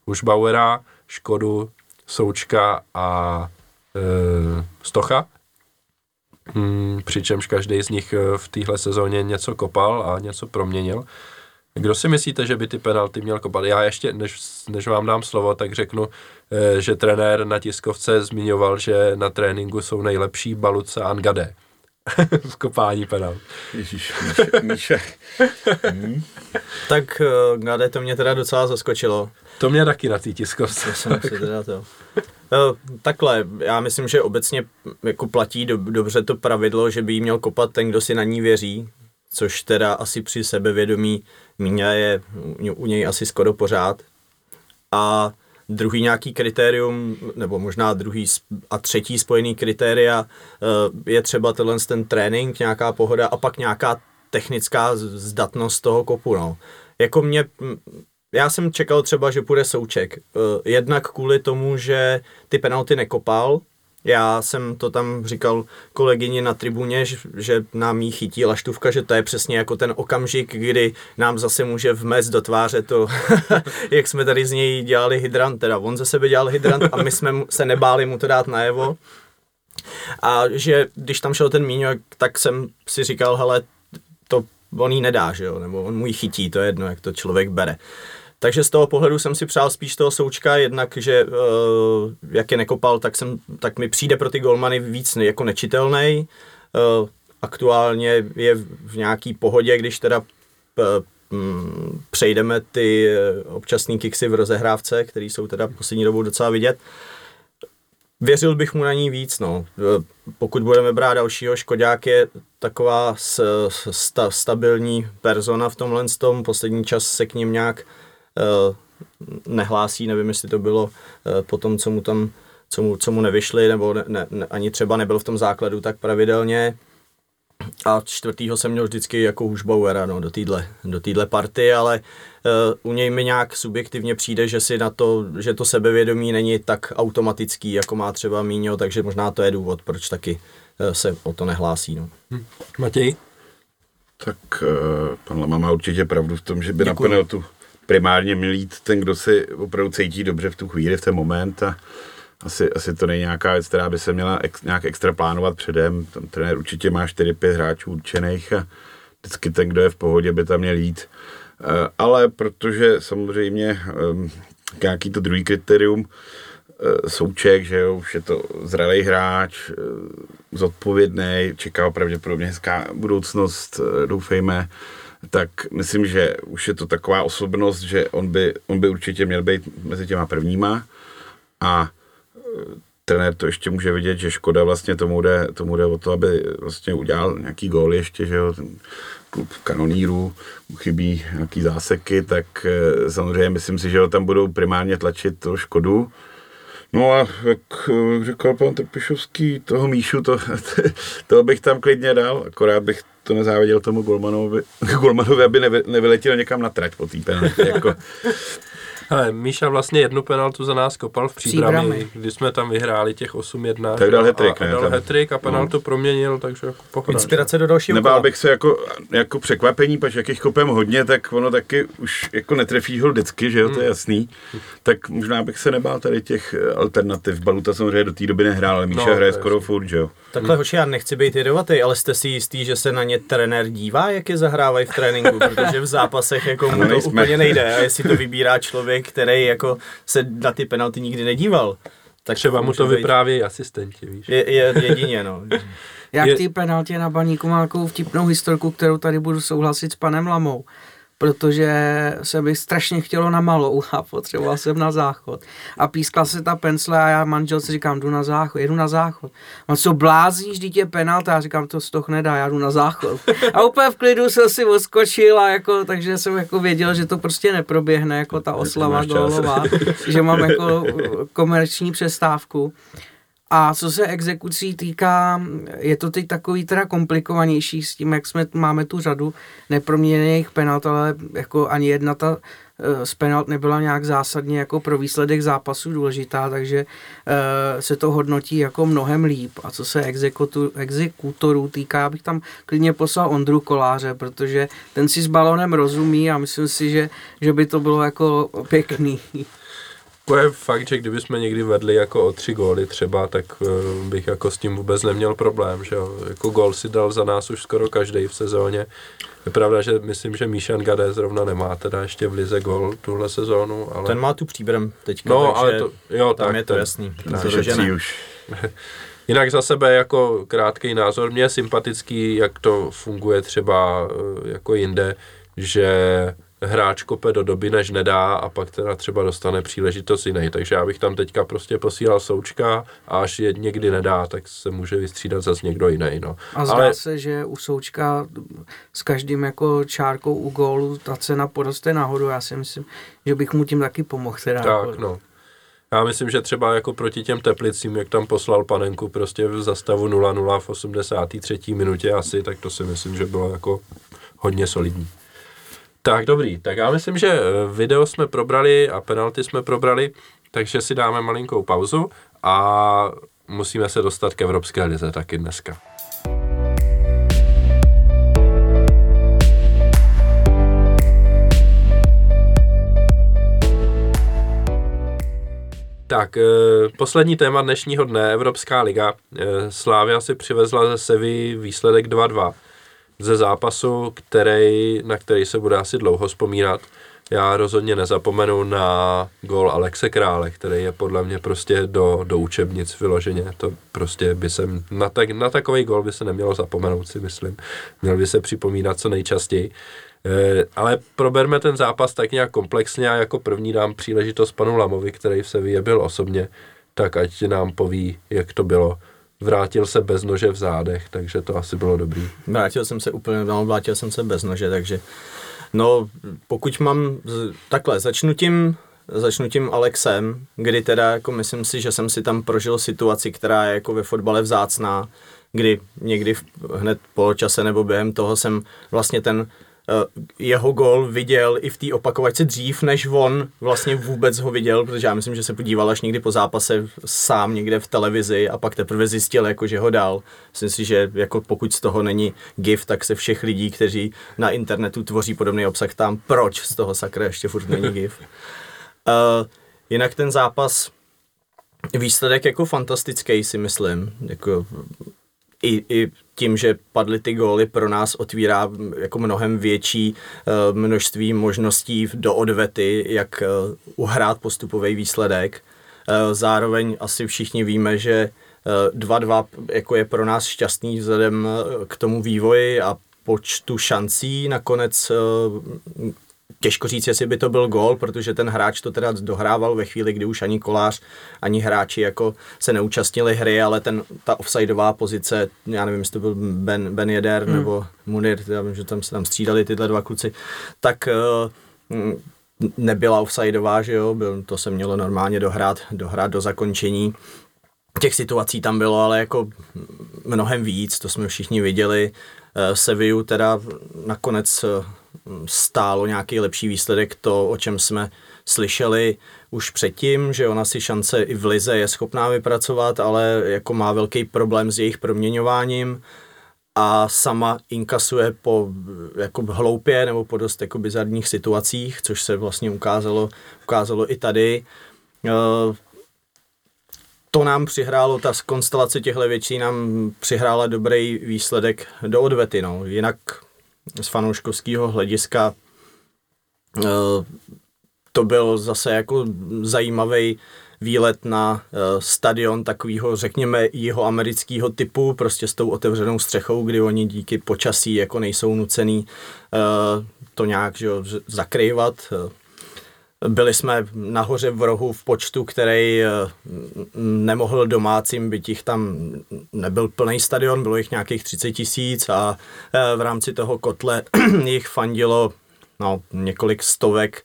už Bauera, Škodu, Součka a e, Stocha. Hmm, přičemž každý z nich eh, v téhle sezóně něco kopal a něco proměnil. Kdo si myslíte, že by ty penalty měl kopat? Já ještě, než, než vám dám slovo, tak řeknu, eh, že trenér na tiskovce zmiňoval, že na tréninku jsou nejlepší Baluce a Angade v kopání penalt. Ježíš, Míša, Míša. Tak uh, Gade to mě teda docela zaskočilo. To mě taky na té tiskovce. jsem si teda to... Eh, Takhle, já myslím, že obecně jako platí do, dobře to pravidlo, že by jí měl kopat ten, kdo si na ní věří, což teda asi při sebevědomí Míňa je u, u něj asi skoro pořád. A druhý nějaký kritérium, nebo možná druhý a třetí spojený kritéria eh, je třeba tenhle ten trénink, nějaká pohoda a pak nějaká technická zdatnost toho kopu. No. Jako mě, já jsem čekal třeba, že půjde souček. Eh, Jednak kvůli tomu, že ty penalty nekopal, já jsem to tam říkal kolegyni na tribuně, že, že nám jí chytí laštůvka, že to je přesně jako ten okamžik, kdy nám zase může vmést do tváře to, jak jsme tady z něj dělali hydrant, teda on ze sebe dělal hydrant a my jsme se nebáli mu to dát najevo. A že když tam šel ten Míňo, tak jsem si říkal, hele, to on jí nedá, že jo, nebo on mu ji chytí, to je jedno, jak to člověk bere. Takže z toho pohledu jsem si přál spíš toho součka, jednak, že uh, jak je nekopal, tak, jsem, tak mi přijde pro ty golmany víc jako nečitelný. Uh, aktuálně je v nějaký pohodě, když teda uh, mm, přejdeme ty eh, občasný kiksy v rozehrávce, které jsou teda poslední dobou docela vidět. Věřil bych mu na ní víc, no. Eh, Pokud budeme brát dalšího, Škodák je taková sta, stabilní persona v tomhle tom. Poslední čas se k ním nějak uh, nehlásí, nevím, jestli to bylo uh, po tom, co mu tam co mu, co mu nevyšli, nebo ne, ne, ani třeba nebyl v tom základu tak pravidelně. A čtvrtýho jsem měl vždycky jako Hušbauera no, do téhle do týdle party, ale uh, u něj mi nějak subjektivně přijde, že si na to, že to sebevědomí není tak automatický, jako má třeba Míňo, takže možná to je důvod, proč taky uh, se o to nehlásí. No. Matěj? Tak uh, pan Lama má určitě pravdu v tom, že by Děkuju. na penaltu primárně měl ten, kdo si opravdu cítí dobře v tu chvíli, v ten moment a asi, asi to není nějaká věc, která by se měla ex, nějak extra plánovat předem. Tam trenér určitě má 4-5 hráčů určených a vždycky ten, kdo je v pohodě, by tam měl jít. Eh, Ale protože samozřejmě ehm, nějaký to druhý kritérium, eh, souček, že jo, už je to zralý hráč, eh, zodpovědný, čeká pravděpodobně hezká budoucnost, doufejme, tak myslím, že už je to taková osobnost, že on by, on by určitě měl být mezi těma prvníma a eh, trenér to ještě může vidět, že Škoda vlastně tomu jde, tomu jde o to, aby vlastně udělal nějaký gól ještě, že jo, ten klub kanonírů, mu chybí nějaký záseky, tak eh, samozřejmě myslím si, že ho tam budou primárně tlačit to Škodu. No a jak eh, říkal pan Trpišovský, toho Míšu, to, toho bych tam klidně dal, akorát bych to nezáviděl tomu Golmanovi, Golmanovi aby nevy, nevyletěl někam na trať po té. Jako, Hele, Míša vlastně jednu penaltu za nás kopal v příbrami, Příbrami. kdy jsme tam vyhráli těch 8-1. Tak dal hat-trick, a, a ne, dal hat-trick a penaltu proměnil, takže jako pohoda. Inspirace do dalšího Nebál kola. bych se jako, jako překvapení, pač jak jich kopem hodně, tak ono taky už jako netrefí ho vždycky, že jo, to je jasný. Tak možná bych se nebál tady těch eh, alternativ. Baluta samozřejmě do té doby nehrál, ale Míša No, no, hraje skoro jasný. furt, že jo. Takhle, hoši, já nechci být jedovatý, ale jste si jistý, že se na ně trenér dívá, jak je zahrávají v tréninku, protože v zápasech jako mu to úplně nejde. A jestli to vybírá člověk, který jako se na ty penalty nikdy nedíval, tak Třeba mu to být- vyprávějí asistenti, víš. Je, je jedině, no. Já k té penaltě na baníku mám takovou vtipnou historku, kterou tady budu souhlasit s panem Lamou. Protože se mi strašně chtělo na malou a potřeboval jsem na záchod. A pískla se ta pensle a já manželce říkám, jdu na záchod, jedu na záchod. A co blázíš, dítě je penalta? Já říkám, to stoch nedá, já jdu na záchod. A úplně v klidu jsem si odskočil a jako, takže jsem jako věděl, že to prostě neproběhne, jako ta oslava gólová, že mám jako komerční přestávku. A co se exekucí týká, je to teď takový teda komplikovanější s tím, jak jsme máme tu řadu neproměněných penalt, ale jako ani jedna ta eh, z penalt nebyla nějak zásadně jako pro výsledek zápasu důležitá, takže eh, se to hodnotí jako mnohem líp. A co se exekutu, exekutorů týká, já bych tam klidně poslal Ondru Koláře, protože ten si s balonem rozumí a myslím si, že, že by to bylo jako pěkný. To je fakt, že kdybychom někdy vedli jako o tři góly třeba, tak uh, bych jako s tím vůbec neměl problém, že jo. Jako gól si dal za nás už skoro každý v sezóně. Je pravda, že myslím, že Míšan Gade zrovna nemá teda ještě v lize gól tuhle sezónu, ale... Ten má tu příbrem teďka, no, takže ale to, jo, tam tak, je to ten- jasný. ten dožene. už. Jinak za sebe jako krátký názor, mě je sympatický, jak to funguje třeba eh, jako jinde, že hráč kope do doby, než nedá a pak teda třeba dostane příležitost jiný. Takže já bych tam teďka prostě posílal součka a až je někdy nedá, tak se může vystřídat zase někdo jiný. No. A zdá Ale se, že u Součka s každým jako čárkou u gólu ta cena poroste nahoru. Já si myslím, že bych mu tím taky pomohl. Teda tak, jako, no. Já myslím, že třeba jako proti těm Teplicím, jak tam poslal panenku prostě v zastavu 0-0 v 83. minutě asi, tak to si myslím, že bylo jako hodně solidní. Tak dobrý, tak já myslím, že eh, video jsme probrali a penalty jsme probrali, takže si dáme malinkou pauzu a musíme se dostat k Evropské lize taky dneska. Tak, eh, poslední téma dnešního dne, Evropská liga. Eh, Slávia si přivezla ze Sevy výsledek 2-2 ze zápasu, který, na který se bude asi dlouho vzpomínat. Já rozhodně nezapomenu na gol Alexe Krále, který je podle mě prostě do, do učebnic vyloženě. To prostě by se, na, tak, na takový gol by se nemělo zapomenout, si myslím. Měl by se připomínat co nejčastěji. Eh, ale proberme ten zápas tak nějak komplexně a jako první dám příležitost panu Lamovi, který v Sevilla byl osobně, tak ať nám poví, jak to bylo. Vrátil se bez nože v zádech, takže to asi bylo dobrý. Vrátil jsem se úplně, no, vrátil jsem se bez nože, takže no, pokud mám, takhle, začnu tím, začnu tím Alexem, kdy teda jako myslím si, že jsem si tam prožil situaci, která je jako ve fotbale vzácná, kdy někdy v, hned po čase nebo během toho jsem vlastně ten jeho gol viděl i v té opakovačce dřív, než on vlastně vůbec ho viděl, protože já myslím, že se podíval až někdy po zápase sám někde v televizi a pak teprve zjistil, jako, že ho dal. Myslím si, že jako pokud z toho není GIF, tak se všech lidí, kteří na internetu tvoří podobný obsah, tam proč z toho sakra ještě furt není GIF. Uh, jinak ten zápas, výsledek jako fantastický si myslím, jako i, i tím, že padly ty góly, pro nás otvírá jako mnohem větší uh, množství možností do odvety, jak uh, uhrát postupový výsledek. Uh, zároveň asi všichni víme, že uh, 2-2 jako je pro nás šťastný vzhledem k tomu vývoji a počtu šancí. Nakonec těžko říct, jestli by to byl gól, protože ten hráč to teda dohrával ve chvíli, kdy už ani kolář, ani hráči jako se neúčastnili hry, ale ten, ta offsideová pozice, já nevím, jestli to byl Ben, ben Jeder hmm. nebo Munir, já vím, že tam se tam střídali tyhle dva kluci, tak uh, mm, nebyla offsideová, že jo, byl, to se mělo normálně dohrát, dohrát do zakončení. Těch situací tam bylo ale jako mnohem víc, to jsme všichni viděli. Eh, Sevillu teda nakonec eh, stálo nějaký lepší výsledek to, o čem jsme slyšeli už předtím, že ona si šance i v Lize je schopná vypracovat, ale jako má velký problém s jejich proměňováním a sama inkasuje po jako hloupě nebo po dost jako bizarních situacích, což se vlastně ukázalo, ukázalo i tady. Eh, to nám přihrálo, ta konstelace těchto věcí nám přihrála dobrý výsledek do odvety. No. Jinak z fanouškovského hlediska eh, to byl zase jako zajímavý výlet na uh, stadion takového, řekněme, jeho amerického typu, prostě s tou otevřenou střechou, kdy oni díky počasí jako nejsou nucený uh, to nějak že, zakrývat. Byli jsme nahoře v rohu v počtu, který uh, nemohl domácím, byť jich tam nebyl plný stadion, bylo jich nějakých 30 tisíc a uh, v rámci toho kotle jich fandilo no, několik stovek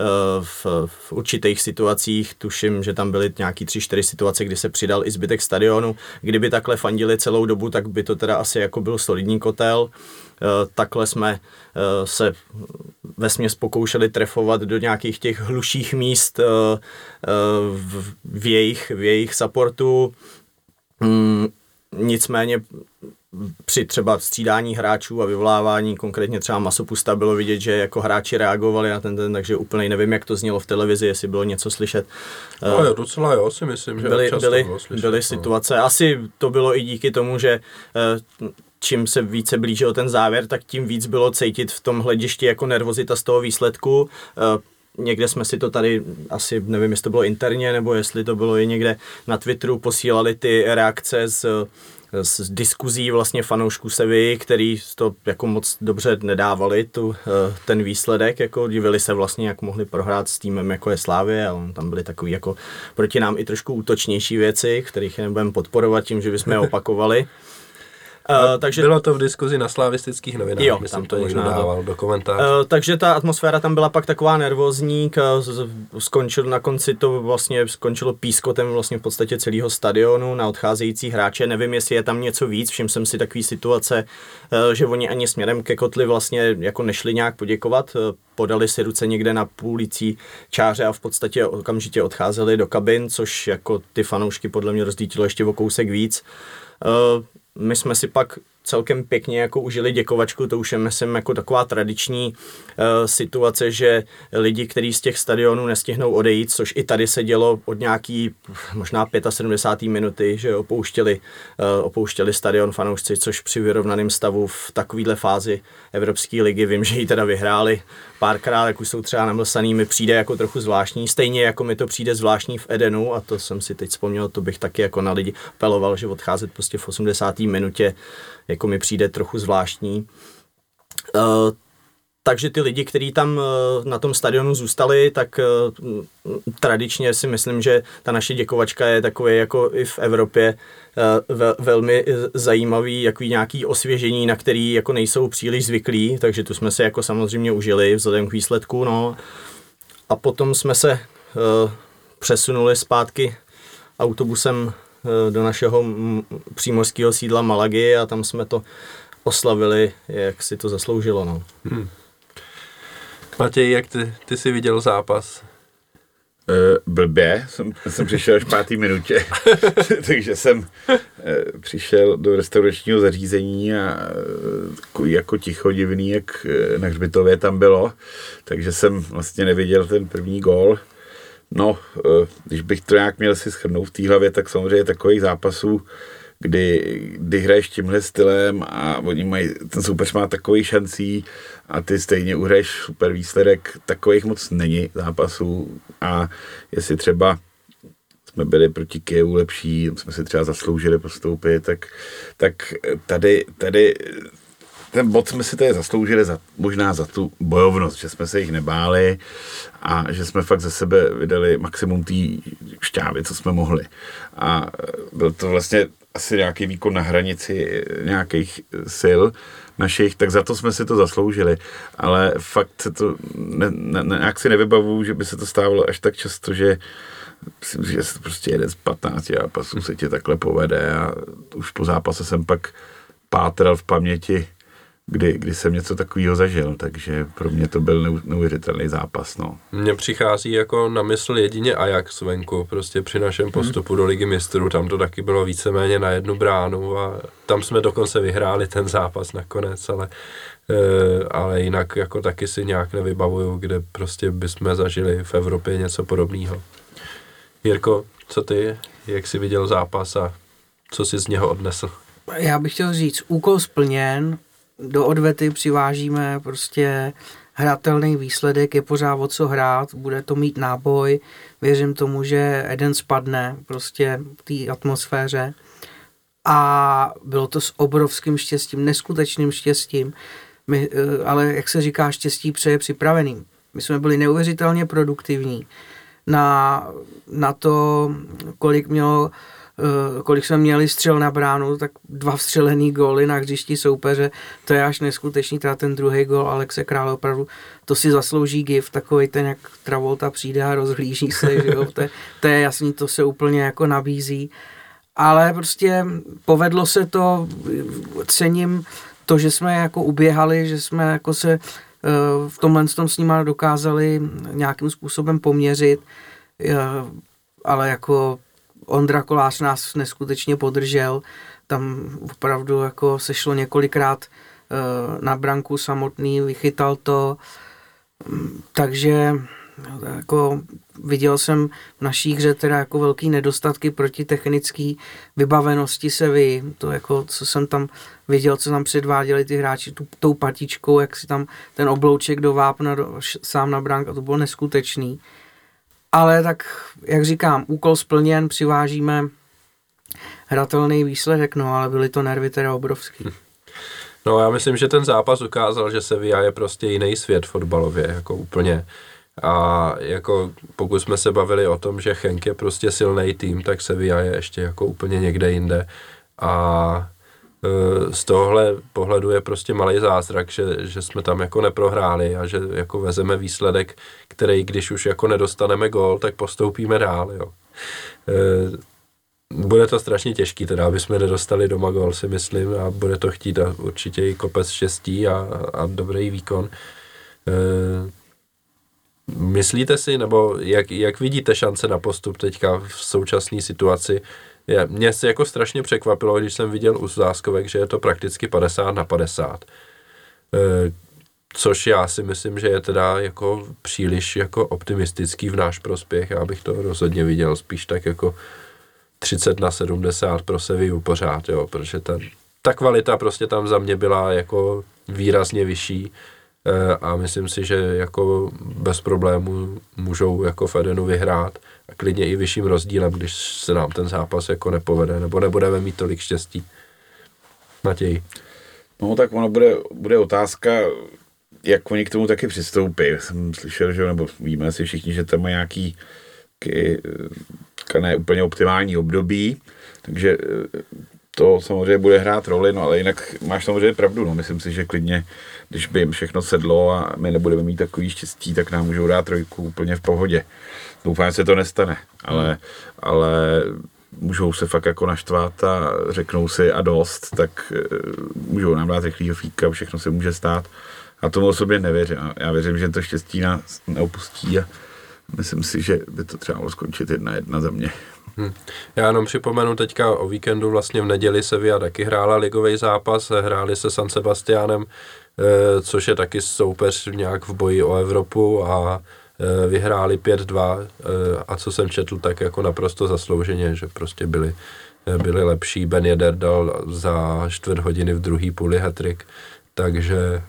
Eh, v, v určitých situacích, tuším, že tam byly nějaký tři, čtyři situace, kdy se přidal i zbytek stadionu. Kdyby takhle fandili celou dobu, tak by to teda asi jako byl solidní kotel. Eh, takhle jsme eh, se ve směs pokoušeli trefovat do nějakých těch hluších míst v jejich, v jejich supportu. Mm, nicméně při třeba střídání hráčů a vyvolávání, konkrétně třeba Masopusta, bylo vidět, že jako hráči reagovali na ten, ten takže úplně nevím, jak to znělo v televizi, jestli bylo něco slyšet. No jo, docela jo, si myslím, že byly, byly, bylo slyšet, byly no. situace. Asi to bylo i díky tomu, že eh, čím se více blížil ten závěr, tak tím víc bylo cítit v tom hledišti jako nervozita z toho výsledku. Eh, někde jsme si to tady, asi nevím, jestli to bylo interně, nebo jestli to bylo i někde na Twitteru, posílali ty reakce z z diskuzí vlastně fanoušků Sevy, který to jako moc dobře nedávali, tu, eh, ten výsledek, jako divili se vlastně, jak mohli prohrát s týmem jako je Slávě a tam byly takový jako proti nám i trošku útočnější věci, kterých nebudeme podporovat tím, že bychom je opakovali. Uh, takže, bylo to v diskuzi na slavistických novinách, jo, myslím, tam to někdo dával do komentářů. Uh, takže ta atmosféra tam byla pak taková nervózní, skončil na konci to vlastně skončilo pískotem vlastně v podstatě celého stadionu na odcházející hráče. Nevím, jestli je tam něco víc, všim jsem si takový situace, uh, že oni ani směrem ke kotli vlastně jako nešli nějak poděkovat, uh, podali si ruce někde na půlicí čáře a v podstatě okamžitě odcházeli do kabin, což jako ty fanoušky podle mě rozdítilo ještě o kousek víc. Uh, my jsme si pak celkem pěkně jako užili děkovačku, to už je myslím jako taková tradiční uh, situace, že lidi, kteří z těch stadionů nestihnou odejít, což i tady se dělo od nějaký možná 75. minuty, že opouštěli, uh, opouštěli stadion fanoušci, což při vyrovnaném stavu v takovéhle fázi Evropské ligy, vím, že ji teda vyhráli párkrát, jak už jsou třeba namlsaný, mi přijde jako trochu zvláštní, stejně jako mi to přijde zvláštní v Edenu a to jsem si teď vzpomněl, to bych taky jako na lidi apeloval, že odcházet prostě v 80. minutě jako mi přijde trochu zvláštní. Uh, takže ty lidi, kteří tam eh, na tom stadionu zůstali, tak eh, tradičně si myslím, že ta naše děkovačka je takové jako i v Evropě velmi zajímavý, jako nějaký osvěžení, na který jako nejsou příliš zvyklí, takže tu jsme se jako samozřejmě užili vzhledem k výsledku, no. A potom jsme se přesunuli zpátky autobusem Eh, do našeho přímořského sídla Malagy a tam jsme to oslavili, jak si to zasloužilo. No. Hmm. Matěj, jak ty, ty jsi viděl zápas? Uh, blbě, jsem, jsem přišel až v pátý minutě, takže jsem uh, přišel do restauračního zařízení a uh, jako ticho divný, jak na hřbitově tam bylo, takže jsem vlastně neviděl ten první gól. No, eh, když bych to nějak měl si schrnout v té hlavě, tak samozřejmě takových zápasů, kdy, kdy hraješ tímhle stylem a oni mají, ten soupeř má takový šancí a ty stejně uhraješ super výsledek, takových moc není zápasů a jestli třeba jsme byli proti Kijevu lepší, jsme si třeba zasloužili postoupit, tak, tak tady, tady ten bod jsme si tady zasloužili za, možná za tu bojovnost, že jsme se jich nebáli a že jsme fakt ze sebe vydali maximum té šťávy, co jsme mohli. A byl to vlastně asi nějaký výkon na hranici nějakých sil našich, tak za to jsme si to zasloužili. Ale fakt se to, ne, ne, nějak si nevybavu, že by se to stávalo až tak často, že myslím, že se to prostě jeden z 15 zápasů se ti takhle povede a už po zápase jsem pak pátral v paměti kdy, kdy jsem něco takového zažil, takže pro mě to byl neuvěřitelný zápas. No. Mně přichází jako na mysl jedině Ajax venku, prostě při našem mhm. postupu hmm. do ligy mistrů, tam to taky bylo víceméně na jednu bránu a tam jsme dokonce vyhráli ten zápas nakonec, ale, e, ale jinak jako taky si nějak nevybavuju, kde prostě bychom zažili v Evropě něco podobného. Jirko, co ty, jak jsi viděl zápas a co jsi z něho odnesl? Já bych chtěl říct, úkol splněn, do odvety přivážíme prostě hratelný výsledek, je pořád o co hrát, bude to mít náboj, věřím tomu, že Eden spadne prostě v té atmosféře. A bylo to s obrovským štěstím, neskutečným štěstím, My, eh, ale jak se říká, štěstí přeje připraveným. My jsme byli neuvěřitelně produktivní na, na to, kolik mělo kolik jsme měli střel na bránu, tak dva vstřelený góly na hřišti soupeře, to je až neskutečný, teda ten druhý gól Alexe Krále opravdu, to si zaslouží gif, takový ten, jak Travolta přijde a rozhlíží se, že jo, to, je, to je jasný, to se úplně jako nabízí, ale prostě povedlo se to, cením to, že jsme jako uběhali, že jsme jako se eh, v tomhle tom s nima dokázali nějakým způsobem poměřit, eh, ale jako Ondra Kolář nás neskutečně podržel, tam opravdu jako sešlo několikrát uh, na branku samotný, vychytal to, takže jako viděl jsem v naší hře teda jako velký nedostatky proti technické vybavenosti se vy, to jako, co jsem tam viděl, co tam předváděli ty hráči tu, tou patičkou, jak si tam ten oblouček do vápna do, sám na bránk a to bylo neskutečný. Ale tak, jak říkám, úkol splněn, přivážíme hratelný výsledek, no ale byly to nervy teda obrovský. No já myslím, že ten zápas ukázal, že Sevilla je prostě jiný svět fotbalově, jako úplně. A jako pokud jsme se bavili o tom, že Henk je prostě silný tým, tak Sevilla je ještě jako úplně někde jinde. A z tohohle pohledu je prostě malý zázrak, že, že jsme tam jako neprohráli a že jako vezeme výsledek, který když už jako nedostaneme gol, tak postoupíme dál, jo. Eh, bude to strašně těžký, teda, aby jsme nedostali doma gol, si myslím, a bude to chtít a určitě i kopec štěstí a, a dobrý výkon. Eh, myslíte si, nebo jak, jak vidíte šance na postup teďka v současné situaci? Je, mě se jako strašně překvapilo, když jsem viděl u záskovek, že je to prakticky 50 na 50. E, což já si myslím, že je teda jako příliš jako optimistický v náš prospěch. Já bych to rozhodně viděl spíš tak jako 30 na 70 pro Sevillu pořád, jo, protože ten, ta kvalita prostě tam za mě byla jako výrazně vyšší e, a myslím si, že jako bez problémů můžou jako Fedenu vyhrát a klidně i vyšším rozdílem, když se nám ten zápas jako nepovede, nebo nebudeme mít tolik štěstí. Matěj. No tak ono bude, bude otázka, jak oni k tomu taky přistoupí. Jsem slyšel, že, nebo víme si všichni, že tam má nějaký k, ne úplně optimální období, takže to samozřejmě bude hrát roli, no ale jinak máš samozřejmě pravdu, no myslím si, že klidně, když by jim všechno sedlo a my nebudeme mít takový štěstí, tak nám můžou dát trojku úplně v pohodě. Doufám, že se to nestane, ale, hmm. ale můžou se fakt jako naštvat a řeknou si a dost, tak uh, můžou nám dát rychlýho fíka, všechno se může stát. A tomu osobě nevěřím. Já věřím, že to štěstí nás neopustí a myslím si, že by to třeba mohlo skončit jedna jedna za mě. Hmm. Já jenom připomenu teďka o víkendu, vlastně v neděli Sevilla taky hrála ligový zápas, hráli se San Sebastianem, eh, což je taky soupeř nějak v boji o Evropu a eh, vyhráli 5-2 eh, a co jsem četl, tak jako naprosto zaslouženě, že prostě byli, byli lepší. Ben Jeder dal za čtvrt hodiny v druhý půli hetrik, takže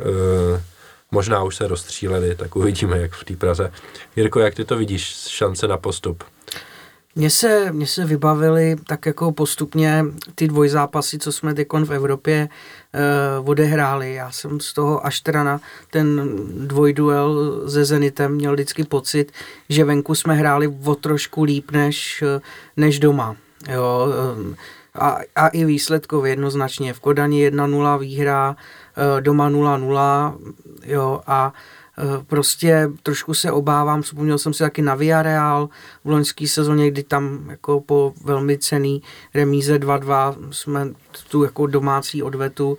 možná už se rozstříleli, tak uvidíme, jak v té Praze. Jirko, jak ty to vidíš, šance na postup? Mně se, mně se vybavily tak jako postupně ty dvojzápasy, co jsme teď v Evropě uh, odehráli. Já jsem z toho až teda na ten dvojduel se Zenitem měl vždycky pocit, že venku jsme hráli o trošku líp než, než doma. Jo, um, a, a i výsledkově jednoznačně. V Kodani 1-0 výhra, uh, doma 0-0 jo, a prostě trošku se obávám, vzpomněl jsem si taky na Villarreal v loňské sezóně, kdy tam jako po velmi cený remíze 2-2 jsme tu jako domácí odvetu uh,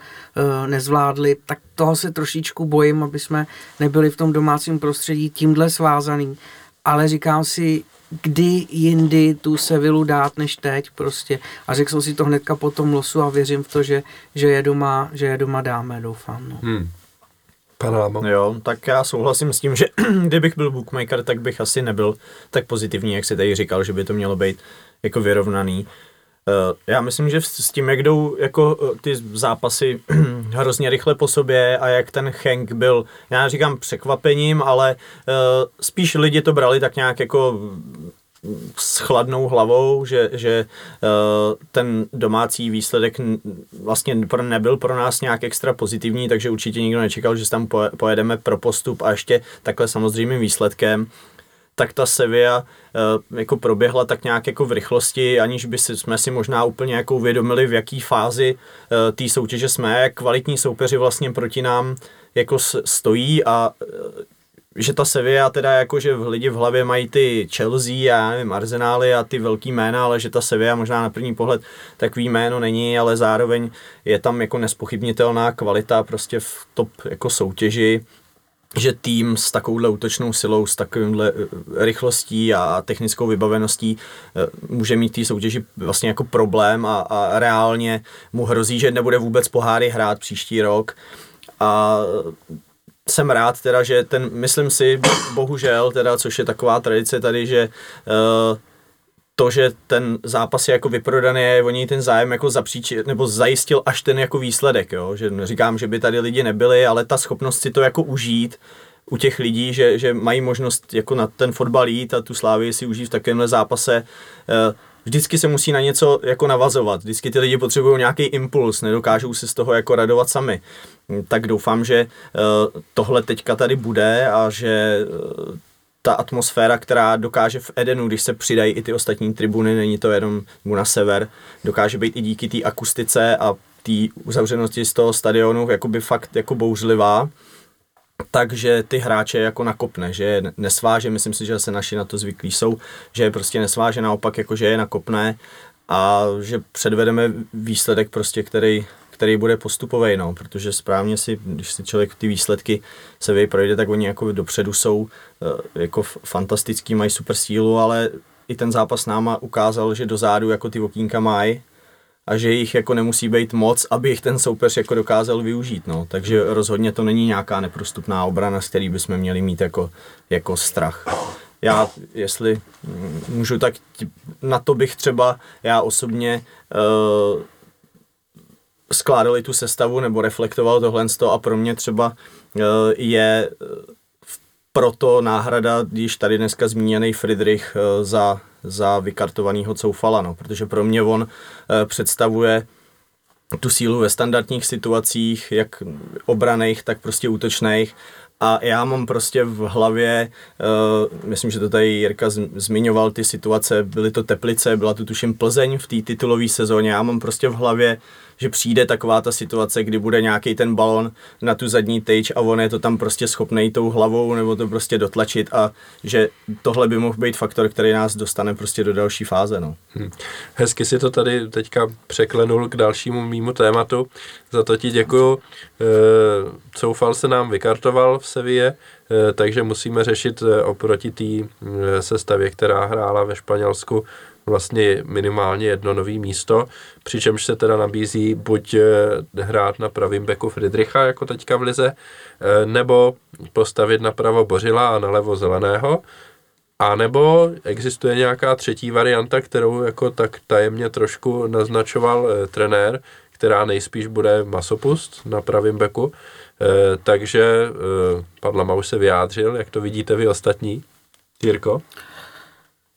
nezvládli, tak toho se trošičku bojím, aby jsme nebyli v tom domácím prostředí tímhle svázaný. Ale říkám si, kdy jindy tu Sevilu dát než teď prostě. A řekl jsem si to hnedka po tom losu a věřím v to, že, že, je, doma, že je doma dáme, doufám. No. Hmm. Pane Jo, tak já souhlasím s tím, že kdybych byl bookmaker, tak bych asi nebyl tak pozitivní, jak si tady říkal, že by to mělo být jako vyrovnaný. Uh, já myslím, že s tím, jak jdou jako uh, ty zápasy hrozně rychle po sobě a jak ten Hank byl, já říkám překvapením, ale uh, spíš lidi to brali tak nějak jako s chladnou hlavou, že, že ten domácí výsledek vlastně nebyl pro nás nějak extra pozitivní, takže určitě nikdo nečekal, že tam pojedeme pro postup a ještě takhle samozřejmým výsledkem. Tak ta Sevilla uh, jako proběhla tak nějak jako v rychlosti, aniž by si, jsme si možná úplně jako uvědomili, v jaký fázi uh, té soutěže jsme, jak kvalitní soupeři vlastně proti nám jako stojí a že ta Sevilla teda jako, že lidi v hlavě mají ty Chelsea a já nevím, Arsenály a ty velký jména, ale že ta Sevilla možná na první pohled takový jméno není, ale zároveň je tam jako nespochybnitelná kvalita prostě v top jako soutěži že tým s takovouhle útočnou silou, s takovýmhle eh, rychlostí a technickou vybaveností eh, může mít té soutěži vlastně jako problém a, a reálně mu hrozí, že nebude vůbec poháry hrát příští rok. A jsem rád teda, že ten, myslím si, bohužel teda, což je taková tradice tady, že uh, to, že ten zápas je jako vyprodaný, je o něj ten zájem jako zapříč, nebo zajistil až ten jako výsledek, jo? že říkám, že by tady lidi nebyli, ale ta schopnost si to jako užít u těch lidí, že, že mají možnost jako na ten fotbal jít a tu slávy si užít v takovémhle zápase, eh, vždycky se musí na něco jako navazovat, vždycky ty lidi potřebují nějaký impuls, nedokážou se z toho jako radovat sami. Tak doufám, že eh, tohle teďka tady bude a že eh, ta atmosféra, která dokáže v Edenu, když se přidají i ty ostatní tribuny, není to jenom na sever, dokáže být i díky té akustice a té uzavřenosti z toho stadionu jakoby fakt jako bouřlivá, takže ty hráče jako nakopne, že je nesváže, myslím si, že se naši na to zvyklí jsou, že je prostě nesváže naopak, jako že je nakopne a že předvedeme výsledek prostě, který, který bude postupový, no, protože správně si, když si člověk ty výsledky se projde, tak oni jako dopředu jsou eh, jako fantastický, mají super sílu, ale i ten zápas náma ukázal, že dozadu jako ty okýnka mají a že jich jako nemusí být moc, aby jich ten soupeř jako dokázal využít, no. Takže rozhodně to není nějaká neprostupná obrana, z který bychom měli mít jako, jako strach. Já, jestli můžu, tak na to bych třeba já osobně uh, skládali tu sestavu nebo reflektoval tohle a pro mě třeba uh, je proto náhrada, když tady dneska zmíněný Friedrich uh, za za vykartovaného Coufala, no, protože pro mě on představuje tu sílu ve standardních situacích, jak obraných, tak prostě útočných. A já mám prostě v hlavě, uh, myslím, že to tady Jirka zmiňoval, ty situace, byly to Teplice, byla to tuším Plzeň v té titulové sezóně, já mám prostě v hlavě že přijde taková ta situace, kdy bude nějaký ten balon na tu zadní tyč a on je to tam prostě schopný tou hlavou nebo to prostě dotlačit a že tohle by mohl být faktor, který nás dostane prostě do další fáze. No. Hmm. Hezky si to tady teďka překlenul k dalšímu mýmu tématu, za to ti děkuju. E, Coufal se nám vykartoval v Sevě, e, takže musíme řešit e, oproti té sestavě, která hrála ve Španělsku vlastně minimálně jedno nový místo, přičemž se teda nabízí buď eh, hrát na pravým beku Friedricha, jako teďka v Lize, eh, nebo postavit napravo Bořila a nalevo Zeleného, a nebo existuje nějaká třetí varianta, kterou jako tak tajemně trošku naznačoval e, trenér, která nejspíš bude masopust na pravém beku. Takže e, pan Lamau se vyjádřil, jak to vidíte vy ostatní. Jirko?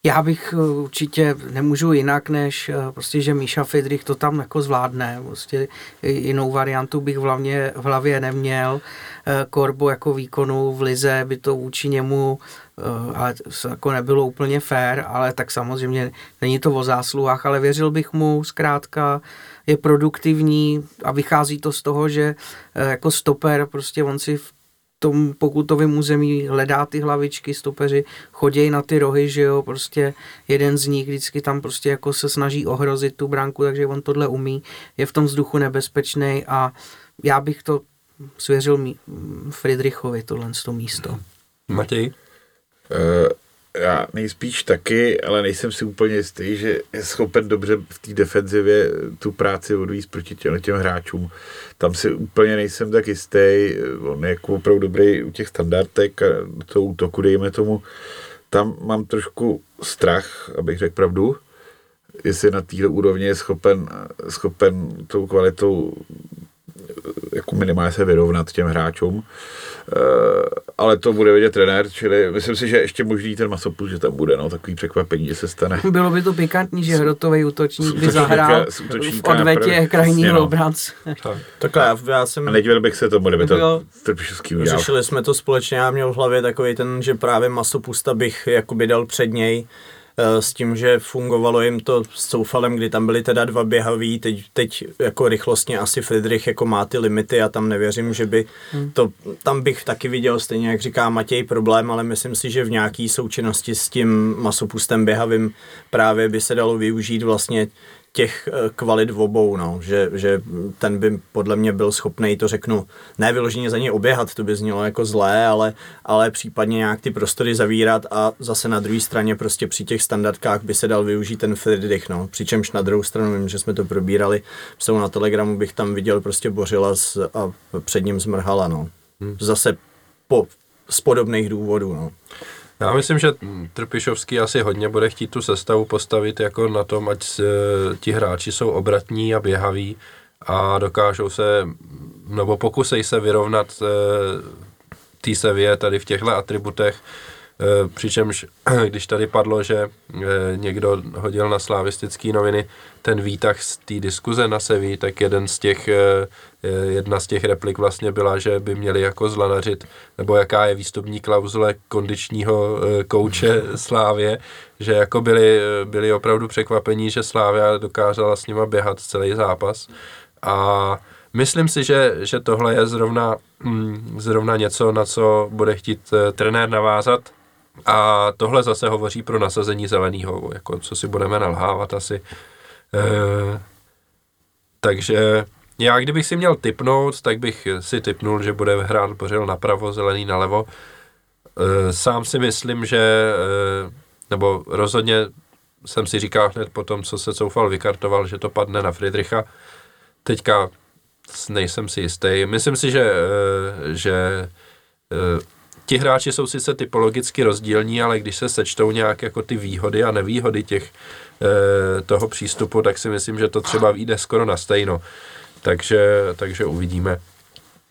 Já bych eh, určitě nemůžu jinak, než eh, prostě, že Míša Fidrich to tam jako zvládne. Prostě jinou variantu bych v hlavě, v hlavě neměl. Eh, Korbo jako výkonu v Lize by to vůči němu ale jako nebylo úplně fair, ale tak samozřejmě není to o zásluhách, ale věřil bych mu zkrátka, je produktivní a vychází to z toho, že jako stoper prostě on si v tom pokutovém území hledá ty hlavičky, stopeři chodějí na ty rohy, že jo, prostě jeden z nich vždycky tam prostě jako se snaží ohrozit tu bránku, takže on tohle umí, je v tom vzduchu nebezpečný a já bych to svěřil Friedrichovi tohle to místo. Matěj? Já nejspíš taky, ale nejsem si úplně jistý, že je schopen dobře v té defenzivě tu práci odvíct proti těm, těm hráčům. Tam si úplně nejsem tak jistý. On je jako opravdu dobrý u těch standardek a to útoku, dejme tomu. Tam mám trošku strach, abych řekl pravdu, jestli na téhle úrovni je schopen, schopen tou kvalitou jako minimálně se vyrovnat těm hráčům. Eh, ale to bude vědět trenér, čili myslím si, že ještě možný ten masopus, že tam bude, no, takový překvapení, že se stane. Bylo by to pikantní, že hrotový útočník by zahrál v odvetě krajního no. obránce. Takhle, já, já jsem... A nedivil bych se tomu, kdyby to Trpišovský udělal. Řešili jsme to společně, já měl v hlavě takový ten, že právě masopusta bych jakoby dal před něj, s tím, že fungovalo jim to s Soufalem, kdy tam byly teda dva běhaví, teď, teď jako rychlostně asi Friedrich jako má ty limity a tam nevěřím, že by hmm. to, tam bych taky viděl stejně, jak říká Matěj, problém, ale myslím si, že v nějaký součinnosti s tím masopustem běhavým právě by se dalo využít vlastně těch eh, kvalit v obou, no. že, že ten by podle mě byl schopný to řeknu, ne vyloženě za něj oběhat, to by znělo jako zlé, ale, ale případně nějak ty prostory zavírat a zase na druhé straně prostě při těch standardkách by se dal využít ten Friedrich, no. přičemž na druhou stranu vím, že jsme to probírali, jsou na Telegramu bych tam viděl prostě Bořila a před ním zmrhala, no. Hmm. Zase po, z podobných důvodů, no. Já myslím, že Trpišovský asi hodně bude chtít tu sestavu postavit jako na tom, ať ti hráči jsou obratní a běhaví a dokážou se, nebo pokusej se vyrovnat eh, té sevě tady v těchto atributech, přičemž, když tady padlo, že eh, někdo hodil na slavistické noviny ten výtah z té diskuze na Seví, tak jeden z těch, eh, jedna z těch replik vlastně byla, že by měli jako zlanařit, nebo jaká je výstupní klauzule kondičního kouče Slávě, že jako byli, byli opravdu překvapení, že Slávia dokázala s nima běhat celý zápas. A Myslím si, že, že tohle je zrovna, hm, zrovna něco, na co bude chtít trenér navázat a tohle zase hovoří pro nasazení zeleného, jako co si budeme nalhávat asi. E, takže já kdybych si měl typnout, tak bych si typnul, že bude hrát Bořil napravo, zelený nalevo. E, sám si myslím, že, e, nebo rozhodně jsem si říkal hned po tom, co se Coufal vykartoval, že to padne na Friedricha. Teďka nejsem si jistý. Myslím si, že, že ti hráči jsou sice typologicky rozdílní, ale když se sečtou nějak jako ty výhody a nevýhody těch e, toho přístupu, tak si myslím, že to třeba vyjde skoro na stejno. Takže, takže uvidíme.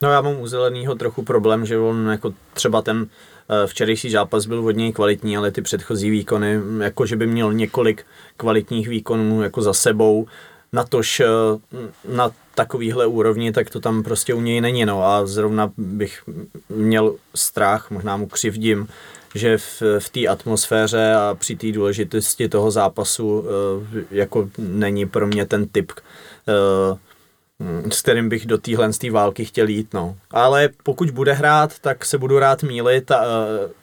No já mám u Zeleného trochu problém, že on jako třeba ten eh, včerejší zápas byl hodně kvalitní, ale ty předchozí výkony, jako že by měl několik kvalitních výkonů jako za sebou, natož eh, na takovýhle úrovni, tak to tam prostě u něj není. No a zrovna bych měl strach, možná mu křivdím, že v, v té atmosféře a při té důležitosti toho zápasu eh, jako není pro mě ten typ, eh, s kterým bych do téhle z té války chtěl jít. No. Ale pokud bude hrát, tak se budu rád mílit a,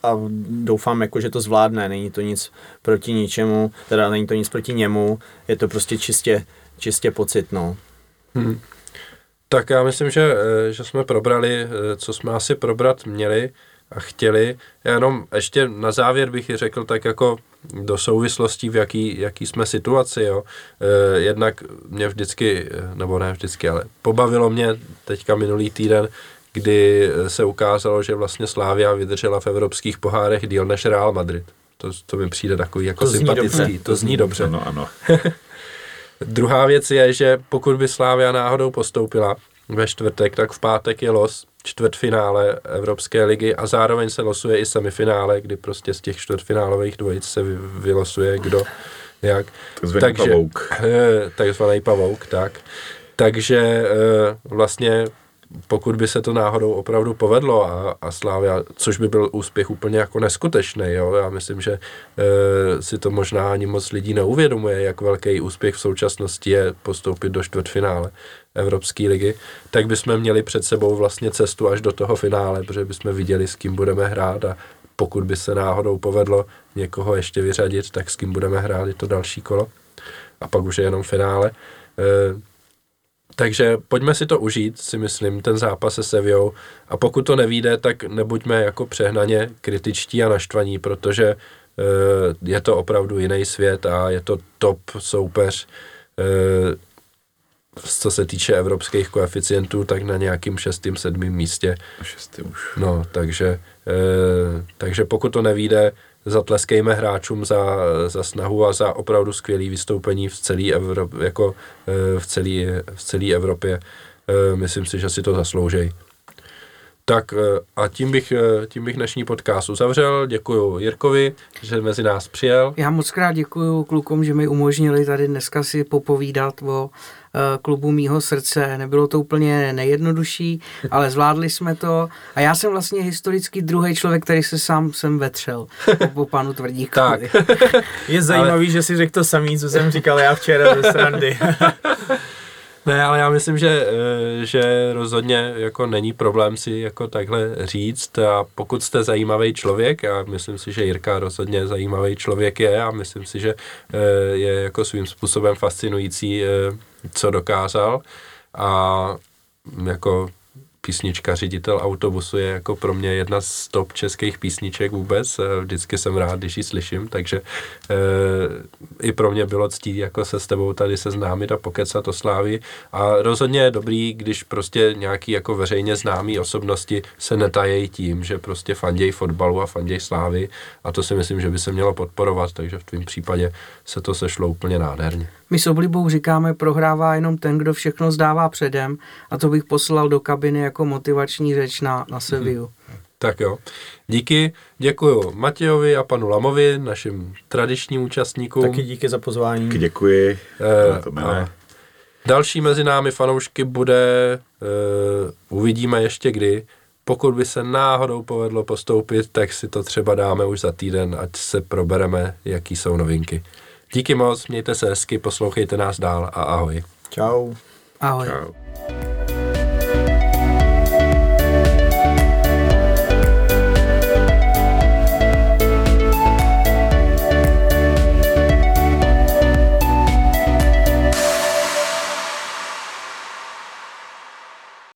a doufám, jako, že to zvládne. Není to nic proti ničemu, teda není to nic proti němu, je to prostě čistě čistě pocit, no. Hmm. Tak já myslím, že, eh, že jsme probrali, eh, co jsme asi probrat měli a chtěli. Já jenom ještě na závěr bych ji řekl tak jako do souvislostí, v jaký, jaký jsme situaci. Jo. Eh, jednak mě vždycky, nebo ne vždycky, ale pobavilo mě teďka minulý týden, kdy se ukázalo, že vlastně Slávia vydržela v evropských pohárech díl než Real Madrid. To, to mi přijde takový jako to sympatický. Zní dobře. To zní dobře. Ano, ano. Druhá věc je, že pokud by Slávia náhodou postoupila ve čtvrtek, tak v pátek je los čtvrtfinále Evropské ligy a zároveň se losuje i semifinále, kdy prostě z těch čtvrtfinálových dvojic se vylosuje kdo jak. Takzvaný Takže, pavouk. Takzvaný pavouk, tak. Takže eh, vlastně pokud by se to náhodou opravdu povedlo a, a Slávia, což by byl úspěch úplně jako neskutečný, jo, já myslím, že e, si to možná ani moc lidí neuvědomuje, jak velký úspěch v současnosti je postoupit do čtvrtfinále Evropské ligy, tak bychom měli před sebou vlastně cestu až do toho finále, protože bychom viděli, s kým budeme hrát a pokud by se náhodou povedlo někoho ještě vyřadit, tak s kým budeme hrát i to další kolo. A pak už je jenom finále. E, takže pojďme si to užít, si myslím, ten zápas se Sevillou. A pokud to nevíde, tak nebuďme jako přehnaně kritičtí a naštvaní, protože e, je to opravdu jiný svět a je to top soupeř. E, co se týče evropských koeficientů, tak na nějakým šestým, sedmým místě. Šestý už. No, takže, e, takže pokud to nevíde, zatleskejme hráčům za, za snahu a za opravdu skvělé vystoupení v celé Evropě, jako e, v celé v celé Evropě. E, myslím si, že si to zaslouží. Tak a tím bych, tím bych dnešní podcast uzavřel. Děkuji Jirkovi, že mezi nás přijel. Já moc krát děkuji klukům, že mi umožnili tady dneska si popovídat o Eh, klubu mýho srdce. Nebylo to úplně nejjednodušší, ale zvládli jsme to. A já jsem vlastně historicky druhý člověk, který se sám jsem vetřel po panu Tvrdíkovi. tak. Je zajímavý, ale... že si řekl to samý, co jsem říkal já včera ze srandy. Ne, ale já myslím, že, eh, že rozhodně jako není problém si jako takhle říct a pokud jste zajímavý člověk, a myslím si, že Jirka rozhodně zajímavý člověk je a myslím si, že eh, je jako svým způsobem fascinující, eh, co dokázal a jako písnička Ředitel autobusu je jako pro mě jedna z top českých písniček vůbec. Eh, vždycky jsem rád, když ji slyším, takže e, i pro mě bylo ctí jako se s tebou tady seznámit a pokecat o Slávy. A rozhodně je dobrý, když prostě nějaký jako veřejně známý osobnosti se netajejí tím, že prostě fandějí fotbalu a fandějí Slávy a to si myslím, že by se mělo podporovat, takže v tvém případě se to sešlo úplně nádherně. My s oblibou říkáme, prohrává jenom ten, kdo všechno zdává předem a to bych poslal do kabiny jako motivační řeč na, na Seviu. Hmm. Tak jo. Díky, děkuji Matějovi a panu Lamovi, našim tradičním účastníkům. Taky díky za pozvání. Taky děkuji. E, to a další mezi námi fanoušky bude, e, uvidíme ještě kdy, pokud by se náhodou povedlo postoupit, tak si to třeba dáme už za týden, ať se probereme, jaký jsou novinky. Díky moc, mějte se hezky, poslouchejte nás dál a ahoj. Čau. Ahoj. Čau.